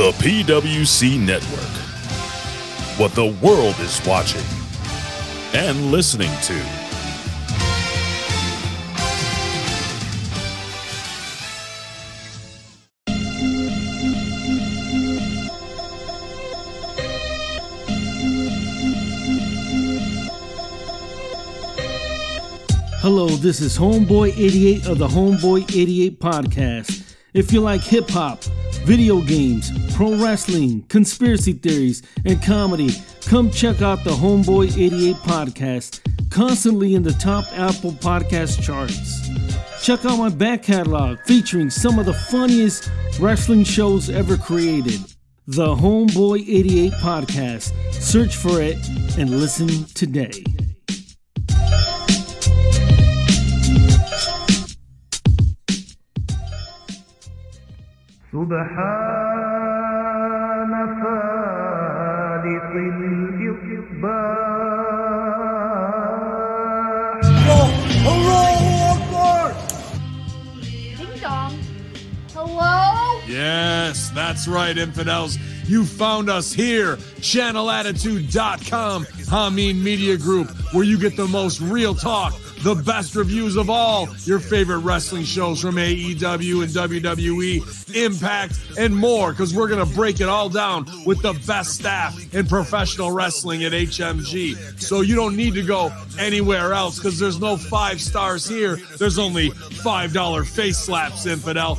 The PWC Network. What the world is watching and listening to. Hello, this is Homeboy 88 of the Homeboy 88 podcast. If you like hip hop, video games, pro wrestling, conspiracy theories, and comedy, come check out the Homeboy 88 podcast, constantly in the top Apple podcast charts. Check out my back catalog featuring some of the funniest wrestling shows ever created. The Homeboy 88 podcast. Search for it and listen today. سبحان فالق الإصباح Ding dong. Hello? Yes, that's right, infidels. You found us here, channelattitude.com, Hameen Media Group, where you get the most real talk, the best reviews of all your favorite wrestling shows from AEW and WWE, Impact, and more, because we're going to break it all down with the best staff in professional wrestling at HMG. So you don't need to go anywhere else, because there's no five stars here. There's only $5 face slaps, infidel.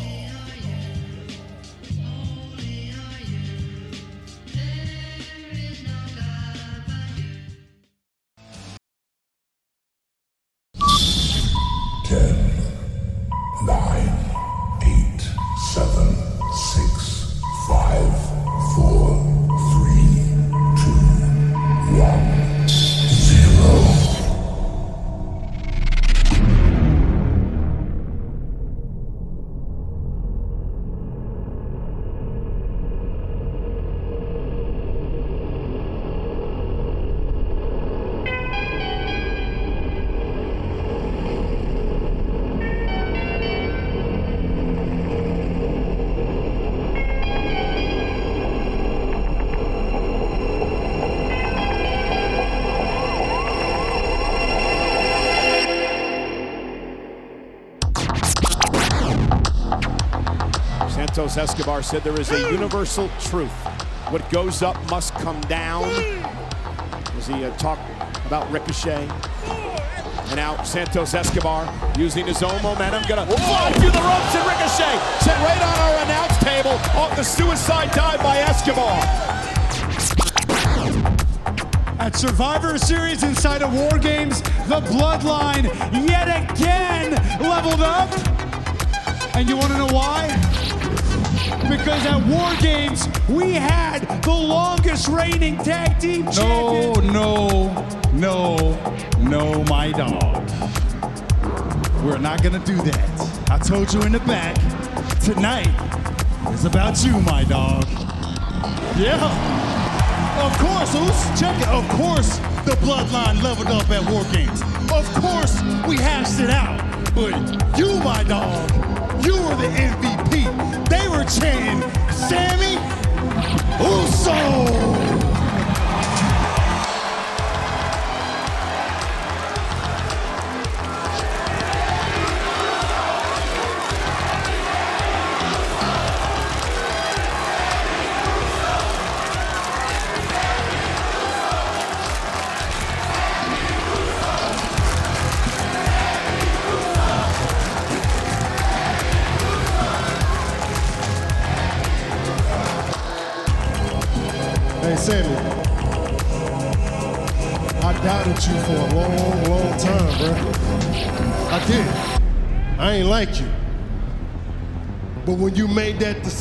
Santos Escobar said there is a universal truth. What goes up must come down. As he uh, talked about Ricochet. And now Santos Escobar using his own momentum, gonna fly through the ropes and Ricochet set right on our announce table off the suicide dive by Escobar. At Survivor Series inside of War Games, the Bloodline yet again leveled up. And you want to know why? Because at War Games, we had the longest reigning tag team No, champion. no, no, no, my dog. We're not gonna do that. I told you in the back, tonight is about you, my dog. Yeah. Of course, check it. Of course, the bloodline leveled up at War Games. Of course, we hashed it out. But you, my dog, you were the MVP. They were chanting, Sami Uso.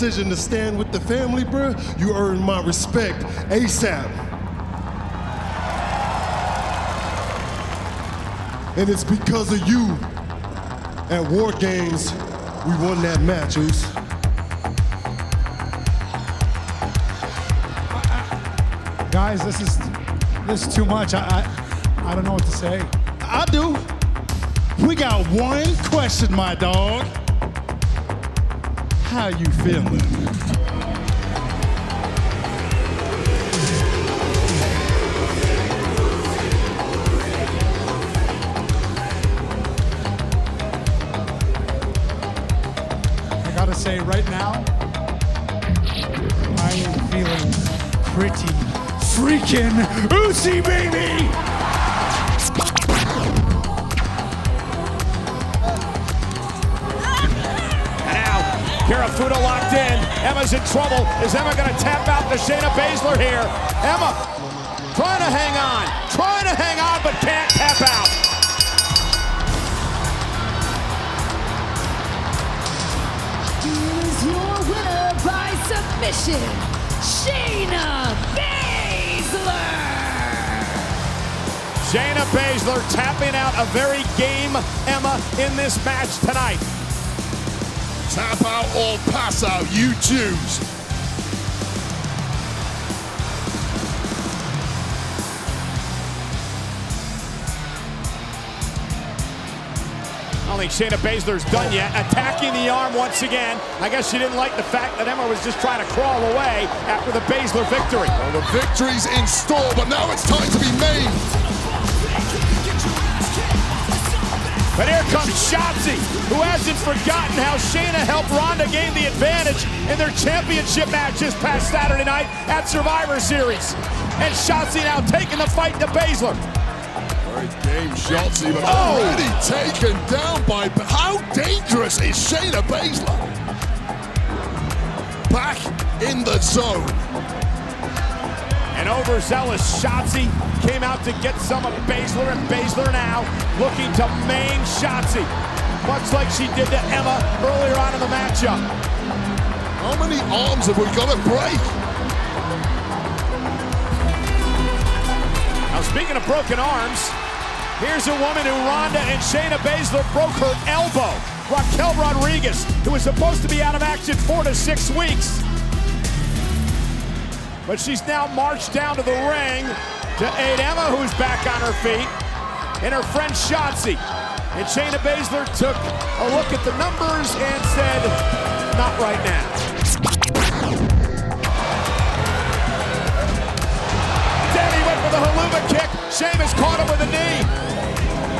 Decision to stand with the family, bro, you earned my respect ASAP. And it's because of you at War Games we won that match, Uce. Guys, this is this is too much. I I, I don't know what to say. I do. We got one question, my dog. How you feeling? I gotta say, right now, I am feeling pretty freaking Ucey, Emma's in trouble. Is Emma going to tap out to Shayna Baszler here? Emma trying to hang on, trying to hang on, but can't tap out. Here's your winner by submission, Shayna Baszler. Shayna Baszler tapping out a very game Emma in this match tonight. Tap out or pass out, you choose. I don't think Shayna Baszler's done yet. Attacking the arm once again. I guess she didn't like the fact that Emma was just trying to crawl away after the Baszler victory. Well, the victory's in store, but now it's time to be made. But here comes Shotzi, who hasn't forgotten how Shayna helped Ronda gain the advantage in their championship match this past Saturday night at Survivor Series. And Shotzi now taking the fight to Baszler. Great game, Shotzi, but Oh! already taken down by. How dangerous is Shayna Baszler? Back in the zone. An overzealous Shotzi came out to get some of Baszler, and Baszler now looking to main Shotzi, much like she did to Emma earlier on in the matchup. How many arms have we got to break? Now, speaking of broken arms, here's a woman who Ronda and Shayna Baszler broke her elbow. Raquel Rodriguez, who was supposed to be out of action four to six weeks. But she's now marched down to the ring to aid Emma, who's back on her feet, and her friend Shotzi. And Shayna Baszler took a look at the numbers and said, not right now. Danny went for the Helluva Kick. Sheamus caught him with a knee.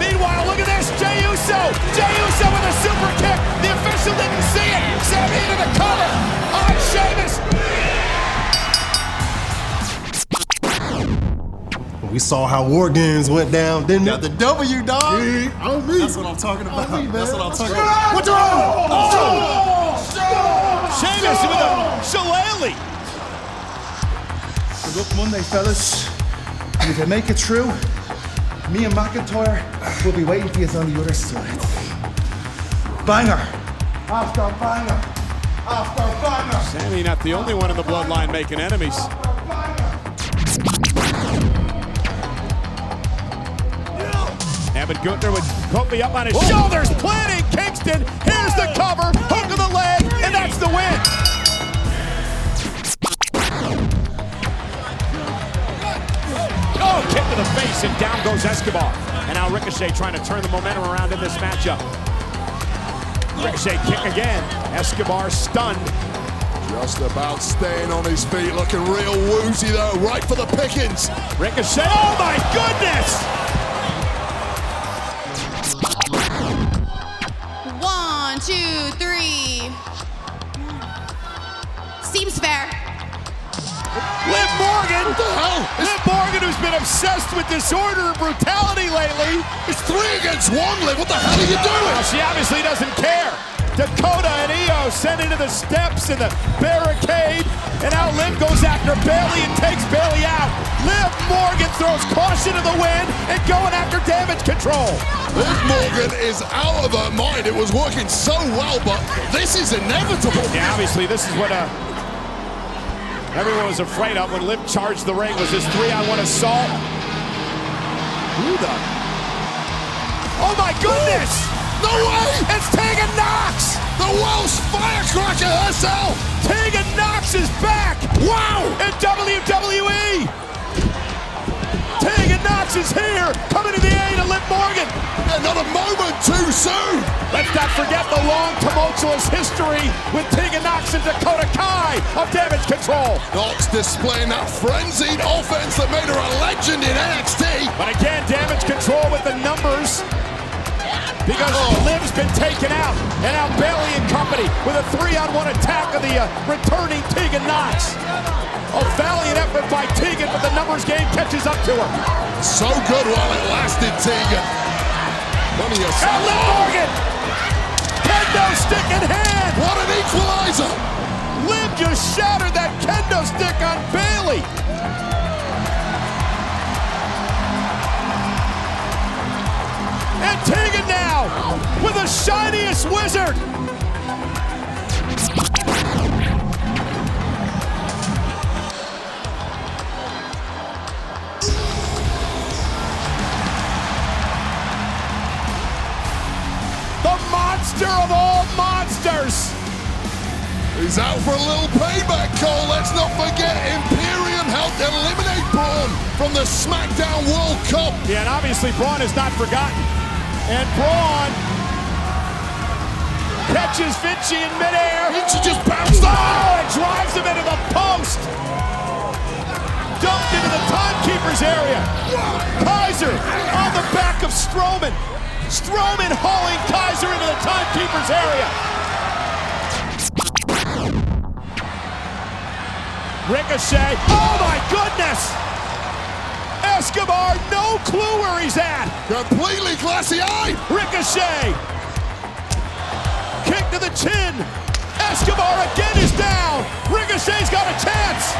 Meanwhile, look at this. Jey Uso. Jey Uso with a super kick. The official didn't see it. Sami into the cover on Sheamus. We saw how War Games went down, didn't Got it? the W, dog. Yeah, on me. That's what I'm talking about. Me, That's man. what I'm talking about. What's wrong? Sheamus with a shillelagh. Good luck Monday, fellas. And if you make it through, me and McIntyre will be waiting for you on the other side. Banger. After banger. After banger. Sami not the only one in the bloodline making enemies. Evan Gunther with Kofi up on his shoulders, planting Kingston. Here's the cover, hook of the leg, and that's the win. Oh, kick to the face, and down goes Escobar. And now Ricochet trying to turn the momentum around in this matchup. Ricochet kick again. Escobar stunned. Just about staying on his feet, looking real woozy though, right for the pickings. Ricochet, oh my goodness! Liv Morgan! What the hell? Liv Morgan, who's been obsessed with disorder and brutality lately. It's three against one, Liv. What the hell are you doing? Well, she obviously doesn't care. Dakota and Io sent into the steps and the barricade. And now Liv goes after Bayley and takes Bayley out. Liv Morgan throws caution to the wind and going after Damage CTRL. Liv Morgan is out of her mind. It was working so well, but this is inevitable. Yeah, obviously this is what uh, everyone was afraid of when Liv charged the ring. Was this three-on-one assault? Who the? Oh my goodness! No way! It's Tegan Nox! The Welsh firecracker herself. Tegan Nox is back. Wow. In WWE. Nox is here, coming to the aid of Liv Morgan. Yeah, not a moment too soon. Let's not forget the long, tumultuous history with Tegan Nox and Dakota Kai of Damage CTRL. Nox displaying that frenzied offense that made her a legend in NXT. But again, Damage CTRL with the numbers because oh. Liv's been taken out. And now Bayley and company with a three-on-one attack of the uh, returning Tegan Nox. A valiant effort by Tegan, but the numbers game catches up to her. So good while it lasted, Tegan. Of your and Liv Morgan! Kendo stick in hand! What an equalizer! Liv just shattered that kendo stick on Bayley. And Tegan now with the shiniest wizard. The monster of all monsters. He's out for a little payback, Cole. Let's not forget Imperium helped eliminate Braun from the SmackDown World Cup. Yeah, and obviously Braun is not forgotten. And Braun catches Vinci in midair. Vinci just bounced off. Oh, and drives him into the post. Dumped into the timekeeper's area. Kaiser on the back of Strowman. Strowman hauling Kaiser into the timekeeper's area. Ricochet. Oh my goodness! Escobar, no clue where he's at. Completely glassy-eyed. Ricochet. Kick to the chin. Escobar again is down. Ricochet's got a chance.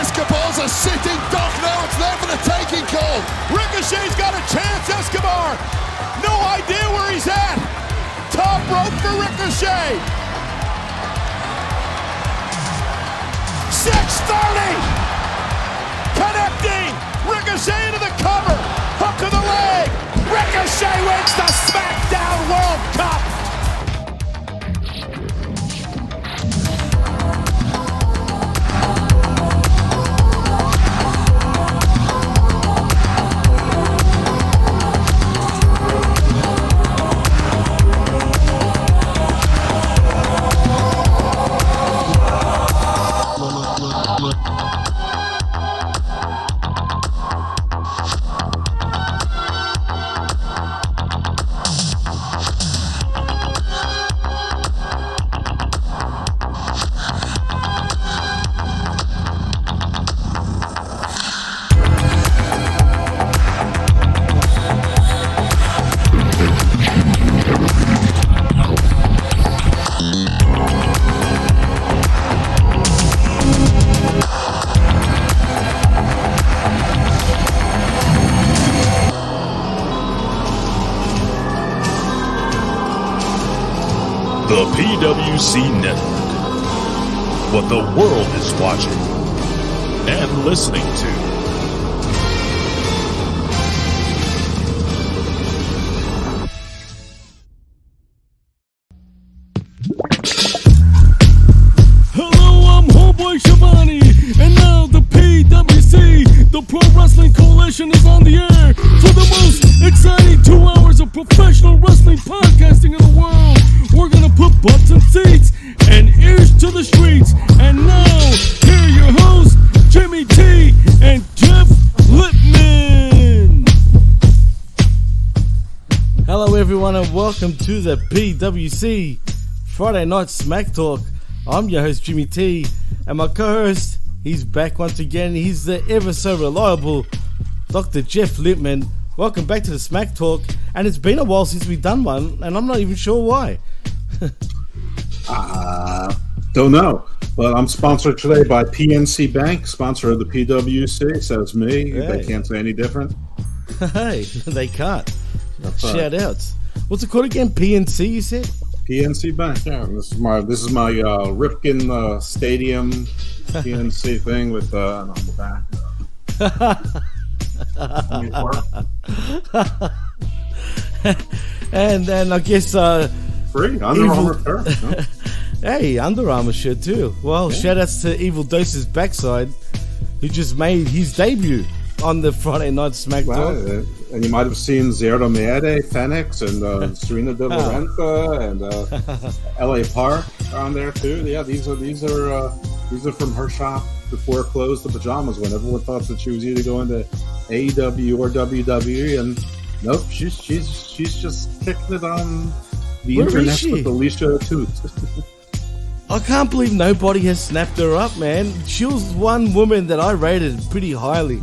Escobar's a sitting duck now. It's there for the taking call. Ricochet's got a chance. Escobar. No idea where he's at. Top rope for Ricochet. 630. Ricochet into the cover. Hook of the leg. Ricochet wins the SmackDown World Cup. Watching and listening to. To the PWC Friday Night Smack Talk. I'm your host, Jimmy T, and my co host, he's back once again. He's the ever so reliable Dr. Jeff Lippman. Welcome back to the Smack Talk, and it's been a while since we've done one, and I'm not even sure why. Uh, don't know. But I'm sponsored today by PNC Bank, sponsor of the PWC. Says me. Hey. They can't say any different. hey, they can't. That's right. Shout outs. What's it called again? PNC, you said? PNC Bank. Yeah, this is my this is my uh, Ripken uh, Stadium PNC thing with uh, on the back. and then I guess uh, free. Under Evil- Armour pair. Hey, Under Armour shirt too. Well, shout outs to Evil Dose's backside, who just made his debut on the Friday Night SmackDown. Uh, and you might have seen Zero Miedo, Phoenix, and uh, Serena De La Renta, and uh, L.A. Park on there too. Yeah, these are these are uh, these are from her shop before it closed the pajamas. When everyone thought that she was either going to AEW or WWE, and nope, she's she's she's just kicking it on the Where internet with Alicia Atout. I can't believe nobody has snapped her up, man. She was one woman that I rated pretty highly.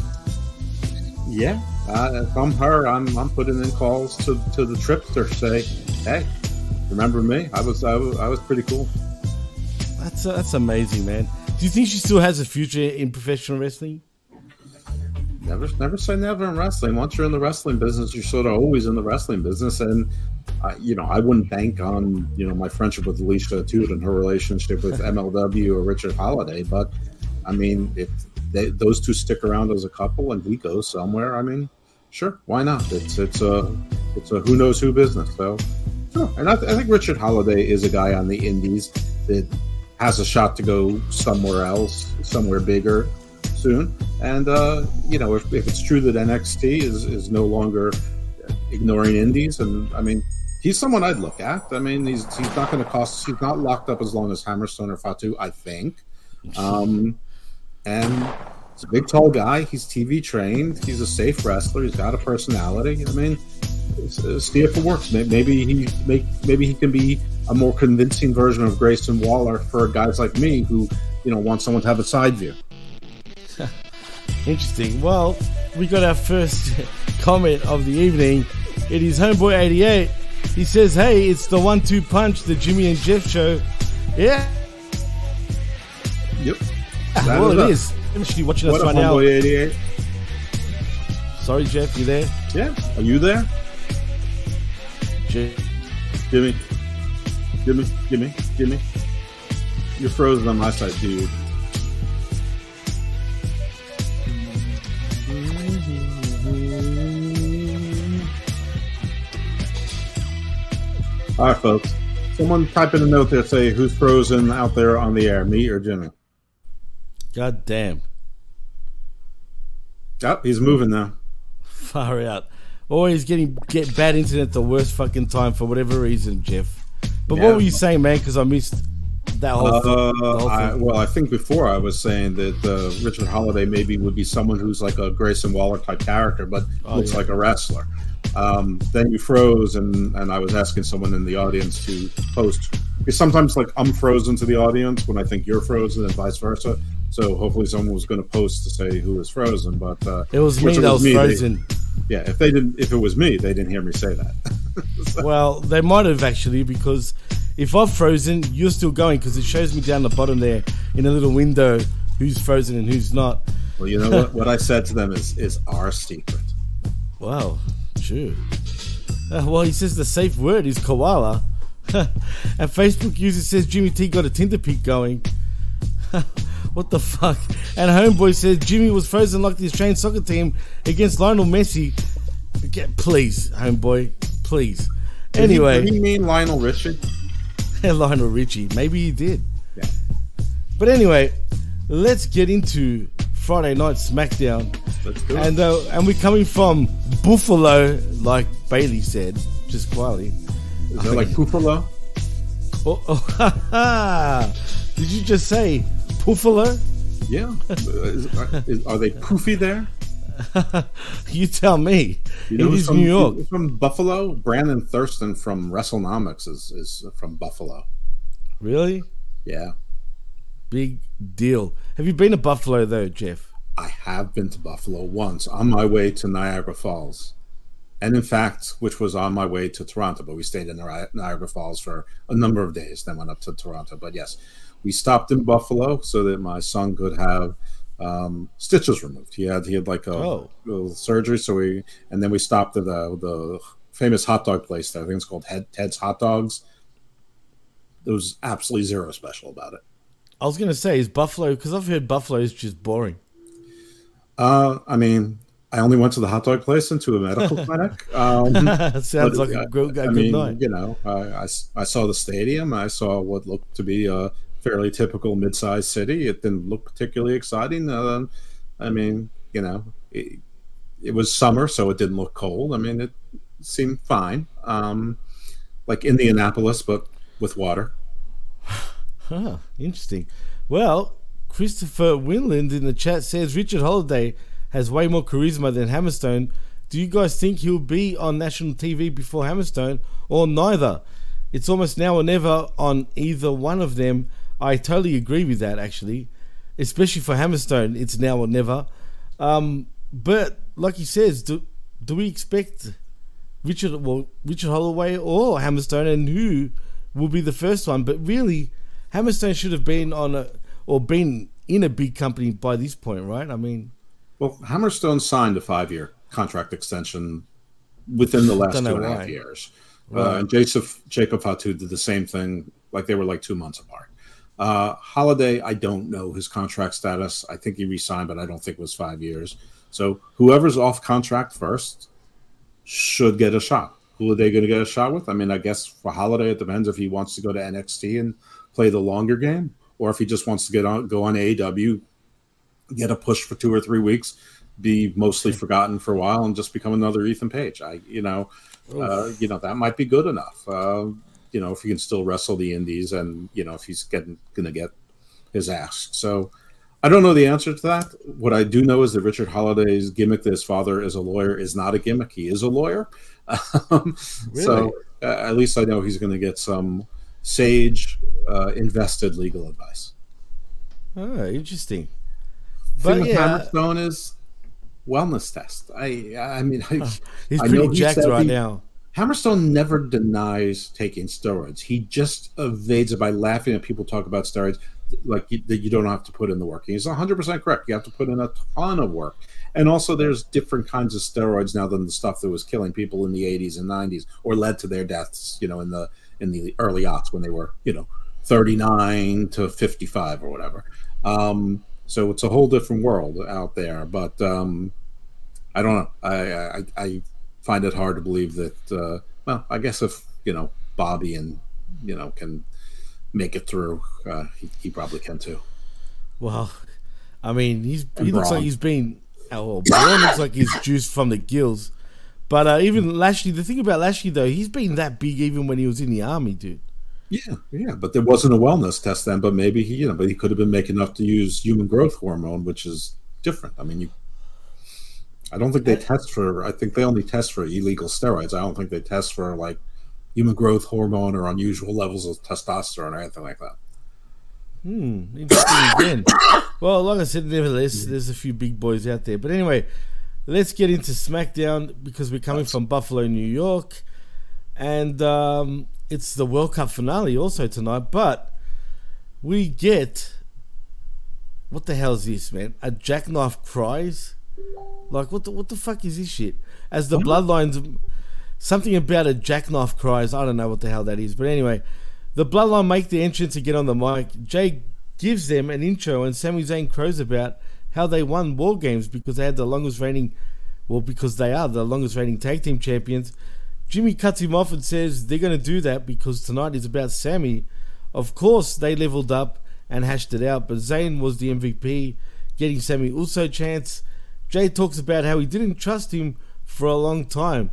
Yeah, uh, if I'm her, I'm I'm putting in calls to, to the tripster. Say, hey, remember me? I was I was, I was pretty cool. That's uh, that's amazing, man. Do you think she still has a future in professional wrestling? Never never say never in wrestling. Once you're in the wrestling business, you're sort of always in the wrestling business. And uh, you know, I wouldn't bank on you know my friendship with Alicia Atout and her relationship with MLW or Richard Holliday. But I mean, if they, those two stick around as a couple and he goes somewhere, I mean, sure, why not? It's it's a it's a who knows who business. So sure. And I, th- I think Richard Holliday is a guy on the indies that has a shot to go somewhere else, somewhere bigger soon. And uh, you know, if, if it's true that NXT is is no longer ignoring indies, and I mean, he's someone I'd look at. I mean, he's he's not going to cost. He's not locked up as long as Hammerstone or Fatu, I think. Um, and he's a big, tall guy. He's TV trained. He's a safe wrestler. He's got a personality. I mean, see if it works. Maybe he make maybe he can be a more convincing version of Grayson Waller for guys like me who you know want someone to have a side view. Interesting. Well, we got our first comment of the evening. It is Homeboy88. He says, Hey, it's the one two punch, the Jimmy and Jeff show. Yeah. Yep. Well, is it I'm actually watching us right now. 88? Eh? Sorry, Jeff, you there? Yeah. Are you there? Jeff. Jimmy. Jimmy. Jimmy. Jimmy. You're frozen on my side, dude. All right, folks. Someone type in a note there. Say who's frozen out there on the air, me or Jimmy. God damn. Oh, he's moving now. Far out. Always getting get bad internet at the worst fucking time for whatever reason, Jeff. But Yeah. what were you saying, man? Because I missed that whole, Uh, thing, whole I, well, I think before I was saying that uh, Richard Holliday maybe would be someone who's like a Grayson Waller type character, but Oh, looks yeah. like a wrestler. Um, then you froze, and, and I was asking someone in the audience to post. Because sometimes, like, I'm frozen to the audience when I think you're frozen, and vice versa. So hopefully, someone was going to post to say who was frozen. But uh, It was me that was they- frozen. yeah, if they didn't, if it was me, they didn't hear me say that. Well, they might have actually because if I've frozen, you're still going because it shows me down the bottom there in a little window who's frozen and who's not. well, you know what? What I said to them is is our secret. Wow, true. Uh, well, he says the safe word is koala. and Facebook user says Jimmy T got a Tinder pic going. what the fuck? And Homeboy says Jimmy was frozen like the Australian soccer team against Lionel Messi. Get, please, Homeboy, please. Anyway, did he mean Lionel Richie? Lionel Richie. Maybe he did. Yeah. But anyway, let's get into Friday Night SmackDown. Let's do it. And uh, and we're coming from Buffalo, like Bayley said, just quietly. Is that like Buffalo? Oh, oh. Did you just say Buffalo? Yeah. Is- are, is- are they poofy there? you tell me. You know it who's is from, New York. From Buffalo, Brandon Thurston from WrestleNomics is, is from Buffalo. Really? Yeah. Big deal. Have you been to Buffalo though, Jeff? I have been to Buffalo once on my way to Niagara Falls. And in fact, which was on my way to Toronto, but we stayed in Ni- Niagara Falls for a number of days, then went up to Toronto. But yes, we stopped in Buffalo so that my son could have um, stitches removed. He had he had like a Oh. little surgery, so we and then we stopped at the the famous hot dog place. There. I think it's called Head, Ted's Hot Dogs. There was absolutely zero special about it. I was gonna say is Buffalo because I've heard Buffalo is just boring. Uh, I mean, I only went to the hot dog place and to a medical clinic. Um, Sounds like a good- a I good mean, night. You know, I, I I saw the stadium. I saw what looked to be a fairly typical mid-sized city. It didn't look particularly exciting. Uh, I mean, you know, it, it was summer, so it didn't look cold. I mean, it seemed fine, um, like Indianapolis, but with water. Huh, interesting. Well, Christopher Winland in the chat says Richard Holliday has way more charisma than Hammerstone. Do you guys think he'll be on national TV before Hammerstone or neither? It's almost now or never on either one of them. I totally agree with that, actually. Especially for Hammerstone, it's now or never. Um, but like he says, do, do we expect Richard well Richard Holloway or Hammerstone and who will be the first one? But really, Hammerstone should have been on a or been in a big company by this point, right? I mean, Well, Hammerstone signed a five-year contract extension within the last two and a half years, Right. uh, and Jacob Jacob Fatu did the same thing. Like they were like two months apart. Uh, Holliday, I don't know his contract status. I think he re-signed, but I don't think it was five years. So whoever's off contract first should get a shot. Who are they going to get a shot with? I mean, I guess for Holliday, it depends if he wants to go to NXT and play the longer game, or if he just wants to get on go on AEW, get a push for two or three weeks, be mostly forgotten for a while, and just become another Ethan Page. I, you know, uh, you know that might be good enough. Uh, you know, if he can still wrestle the Indies, and you know if he's getting going to get his ask. So I don't know the answer to that. What I do know is that Richard Holliday's gimmick that his father is a lawyer is not a gimmick. He is a lawyer. Um, So uh, at least I know he's going to get some sage, uh, invested legal advice. oh, interesting. But But thing with yeah, Hammerstone is wellness test. I I mean I, he's I pretty jacked right he- now. Hammerstone never denies taking steroids. He just evades it by laughing at people talk about steroids like you, that you don't have to put in the work. He's 100% correct. You have to put in a ton of work. And also there's different kinds of steroids now than the stuff that was killing people in the 80s and 90s or led to their deaths, you know, in the in the early aughts when they were, you know, 39 to 55 or whatever. Um, so it's a whole different world out there, but um, I don't know. I, I I find it hard to believe that. Uh, well, I guess if you know Bobby and you know can make it through, uh, he, he probably can too. Well, I mean, he's he looks like he's been. Oh, well, Braun looks like he's juiced from the gills. But uh, even Lashley, the thing about Lashley though, he's been that big even when he was in the army, dude. Yeah, yeah, but there wasn't a wellness test then. But maybe he, you know, but he could have been making enough to use human growth hormone, which is different. I mean, you. I don't think they test for. I think they only test for illegal steroids. I don't think they test for like human growth hormone or unusual levels of testosterone or anything like that. Hmm, interesting again. Well, like I said, nevertheless, there's a few big boys out there. But anyway, let's get into SmackDown because we're coming from Buffalo, New York, and um, it's the World Cup finale also tonight. But we get what the hell is this, man? A jackknife cries? Like what the what the fuck is this shit? As the bloodlines, something about a jackknife cries. I don't know what the hell that is, but anyway, the bloodline make the entrance and get on the mic. Jey gives them an intro, and Sami Zayn crows about how they won War Games because they had the longest reigning, well, because they are the longest reigning tag team champions. Jimmy cuts him off and says they're going to do that because tonight is about Sami. Of course, they leveled up and hashed it out, but Zayn was the MVP, getting Sami Uso chance. Jey talks about how he didn't trust him for a long time,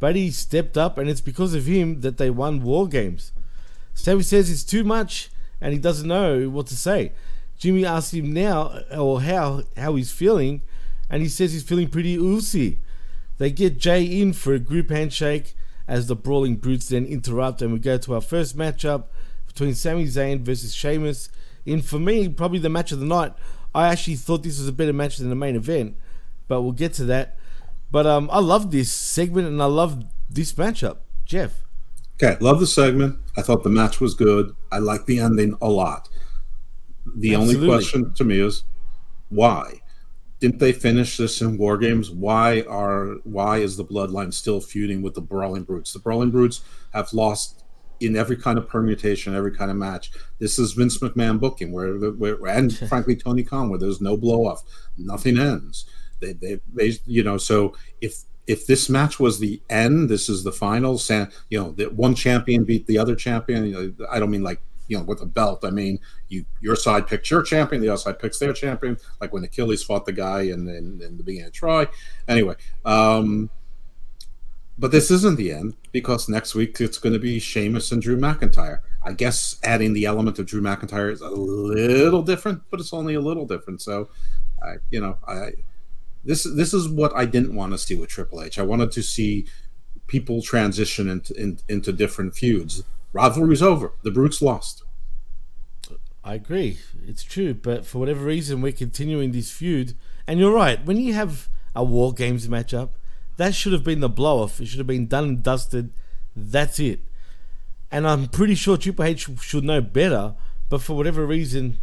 but he stepped up, and it's because of him that they won War Games. Sami says it's too much, and he doesn't know what to say. Jimmy asks him now or how how he's feeling, and he says he's feeling pretty Ucey. They get Jey in for a group handshake as the Brawling Brutes then interrupt, and we go to our first matchup between Sami Zayn versus Sheamus. In for me, probably the match of the night. I actually thought this was a better match than the main event, but we'll get to that. But um, I love this segment and I love this matchup, Jeff. Okay, love the segment. I thought the match was good. I like the ending a lot. The Absolutely. only question to me is why didn't they finish this in War Games? Why are why is the Bloodline still feuding with the Brawling Brutes? The Brawling Brutes have lost in every kind of permutation, every kind of match. This is Vince McMahon booking, where, where and frankly Tony Khan, where there's no blow off, nothing ends. They, they, they, you know, so if if this match was the end, this is the final. San, you know, that one champion beat the other champion. You know, I don't mean like you know with a belt. I mean you your side picks your champion, the other side picks their champion. Like when Achilles fought the guy in in, in the beginning of Troy. Anyway, um, but this isn't the end because next week it's going to be Sheamus and Drew McIntyre. I guess adding the element of Drew McIntyre is a little different, but it's only a little different. So, I, you know, I this this is what I didn't want to see with Triple H. I wanted to see people transition into in, into different feuds. Rivalry's over. The Brutes lost. I agree. It's true, but for whatever reason, we're continuing this feud. And you're right. When you have a War Games matchup, that should have been the blow off. It should have been done and dusted. That's it. And I'm pretty sure Triple H should know better, but for whatever reason,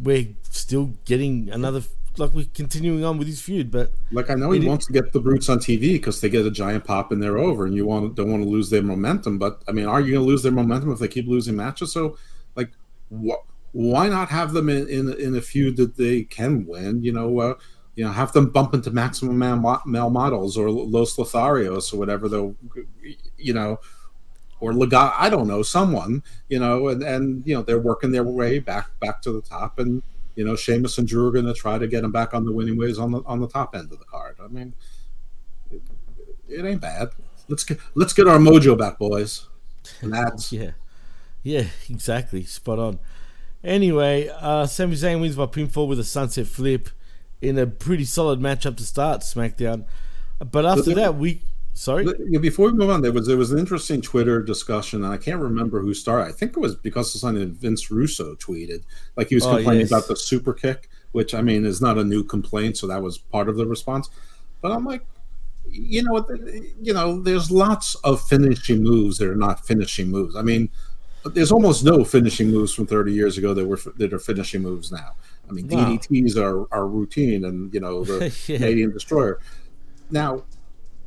we're still getting another. Like we're continuing on with his feud, but like I know he wants to get the Brutes on TV because they get a giant pop and they're over, and you want don't want to lose their momentum. But I mean, are you going to lose their momentum if they keep losing matches? So, like, wh- why not have them in, in in a feud that they can win? You know, uh, you know, have them bump into Maximum Male, male Models or Los Lotharios or whatever. Though, you know, or Legado. I don't know someone. You know, and and you know they're working their way back back to the top, and you know, Sheamus and Drew are going to try to get him back on the winning ways on the on the top end of the card. I mean, it, it ain't bad. Let's get let's get our mojo back, boys. And that's yeah, yeah, exactly, spot on. Anyway, uh, Sami Zayn wins by pinfall with a sunset flip in a pretty solid matchup to start SmackDown. But after that, we sorry. Before we move on, there was there was an interesting Twitter discussion, and I can't remember who started. I think it was because of something that Vince Russo tweeted. Like he was Oh, complaining yes. about the super kick, which I mean is not a new complaint, so that was part of the response. But I'm like, you know what? You know, there's lots of finishing moves that are not finishing moves. I mean, there's almost no finishing moves from 30 years ago that were that are finishing moves now. I mean, No. DDTs are are routine, and you know the Yeah. Canadian Destroyer. Now,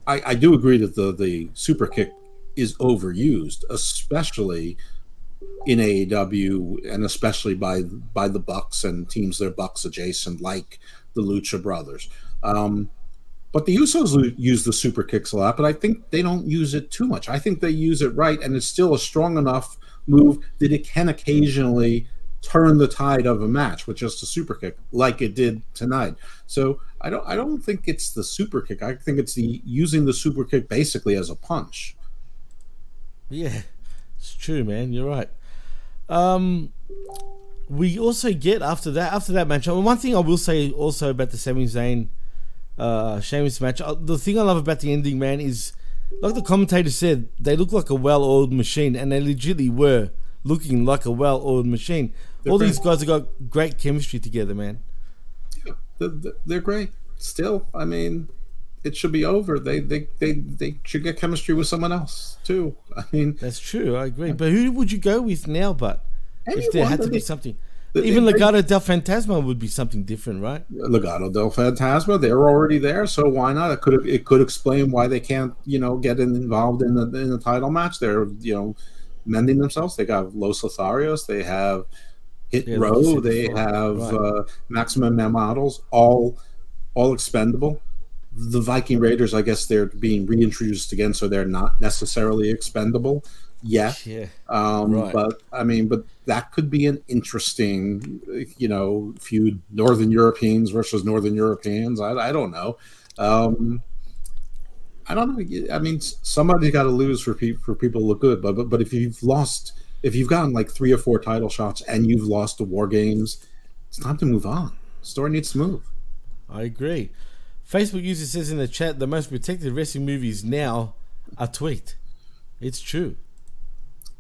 I, I do agree that the the super kick is overused, especially in AEW and especially by by the Bucks and teams that are Bucks adjacent, like the Lucha Brothers. Um, but the Usos use the super kicks a lot, but I think they don't use it too much. I think they use it right, and it's still a strong enough move that it can occasionally turn the tide of a match with just a super kick, like it did tonight. So I don't I don't think it's the super kick. I think it's the using the super kick basically as a punch. Yeah, it's true, man. You're right. Um, we also get after that after that match. And one thing I will say also about the Sami Zayn, uh, Sheamus match. uh, The thing I love about the ending, man, is like the commentator said, they look like a well-oiled machine, and they legitimately were looking like a well-oiled machine. All these guys have got great chemistry together, man. They're, they're great. Still, I mean, it should be over. They they they they should get chemistry with someone else too. I mean, That's true. I agree. But who would you go with now? But if there had to be something, even Legado del Fantasma would be something different, right? Legado del Fantasma, they're already there, so why not? It could it could explain why they can't, you know, get in, involved in the in the title match. They're you know mending themselves. They got Los Lotharios, they have Hit Yeah, Row, they have Right. uh, Maximum Man Models, all all expendable. The Viking Raiders, I guess they're being reintroduced again, so they're not necessarily expendable yet. Yeah. Um, Right. But I mean, but that could be an interesting, you know, feud. Northern Europeans versus Northern Europeans. I, I don't know. Um, I don't know. I mean, somebody's got to lose for people for people to look good. But, but but if you've lost, if you've gotten like three or four title shots and you've lost the War Games, it's time to move on. story needs to move. I agree. Facebook user says in the chat the most protected wrestling movies now a tweet. It's true.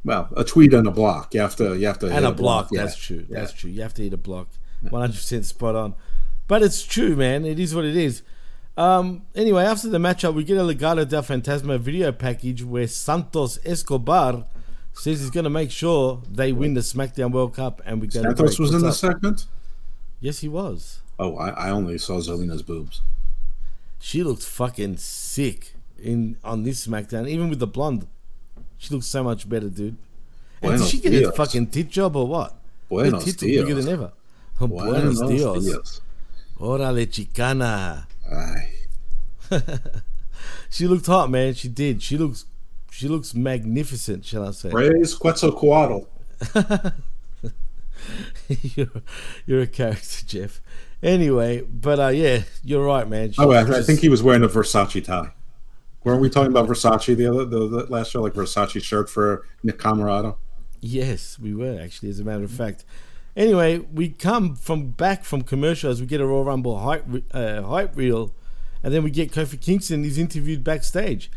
Well, a tweet and a block. You have to. You have to. and a block. Yeah. That's true. Yeah. That's true. You have to eat a block. One hundred percent spot on. But it's true, man. It is what it is. Um, anyway, after the matchup, we get a Legado del Fantasma video package where Santos Escobar says he's going to make sure they win the SmackDown World Cup, and we go. to Santos was in the segment. Yes, he was. Oh, I, I only saw Zelina's boobs. She looked fucking sick in on this SmackDown, even with the blonde. She looks so much better, dude. And did she get a fucking tit job or what? Her Buenos tits look bigger than ever. Oh, Buenos Buenos dias. dias. Orale Chicana. Aye. she looked hot, man. She did. She looks she looks magnificent, shall I say. Praise Quetzalcoatl. you're, you're a character, Jeff. Anyway, but uh, yeah, you're right, man. She Oh, I, I think he was wearing a Versace tie. Weren't we talking about Versace the other the, the last show, like Versace shirt for Nick Camarado? Yes, we were actually, as a matter of fact. Anyway, we come from back from commercial as we get a Royal Rumble hype, uh, hype reel, and then we get Kofi Kingston. He's interviewed backstage.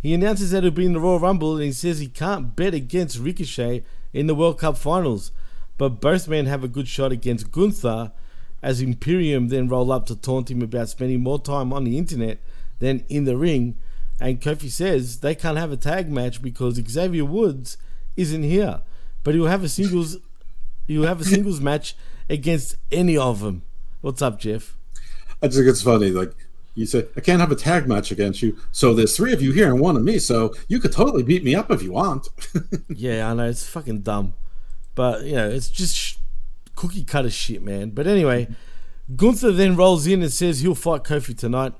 He announces that he'll be in the Royal Rumble, and he says he can't bet against Ricochet in the World Cup Finals, but both men have a good shot against Gunther. As Imperium then roll up to taunt him about spending more time on the internet than in the ring, and Kofi says they can't have a tag match because Xavier Woods isn't here, but he'll have a singles he'll have a singles match against any of them. What's up, Jeff? I just think it's funny. Like you say, I can't have a tag match against you. So there's three of you here and one of me. So you could totally beat me up if you want. yeah, I know it's fucking dumb, but you know it's just sh- cookie cutter shit, man. But anyway, Gunther then rolls in and says he'll fight Kofi tonight,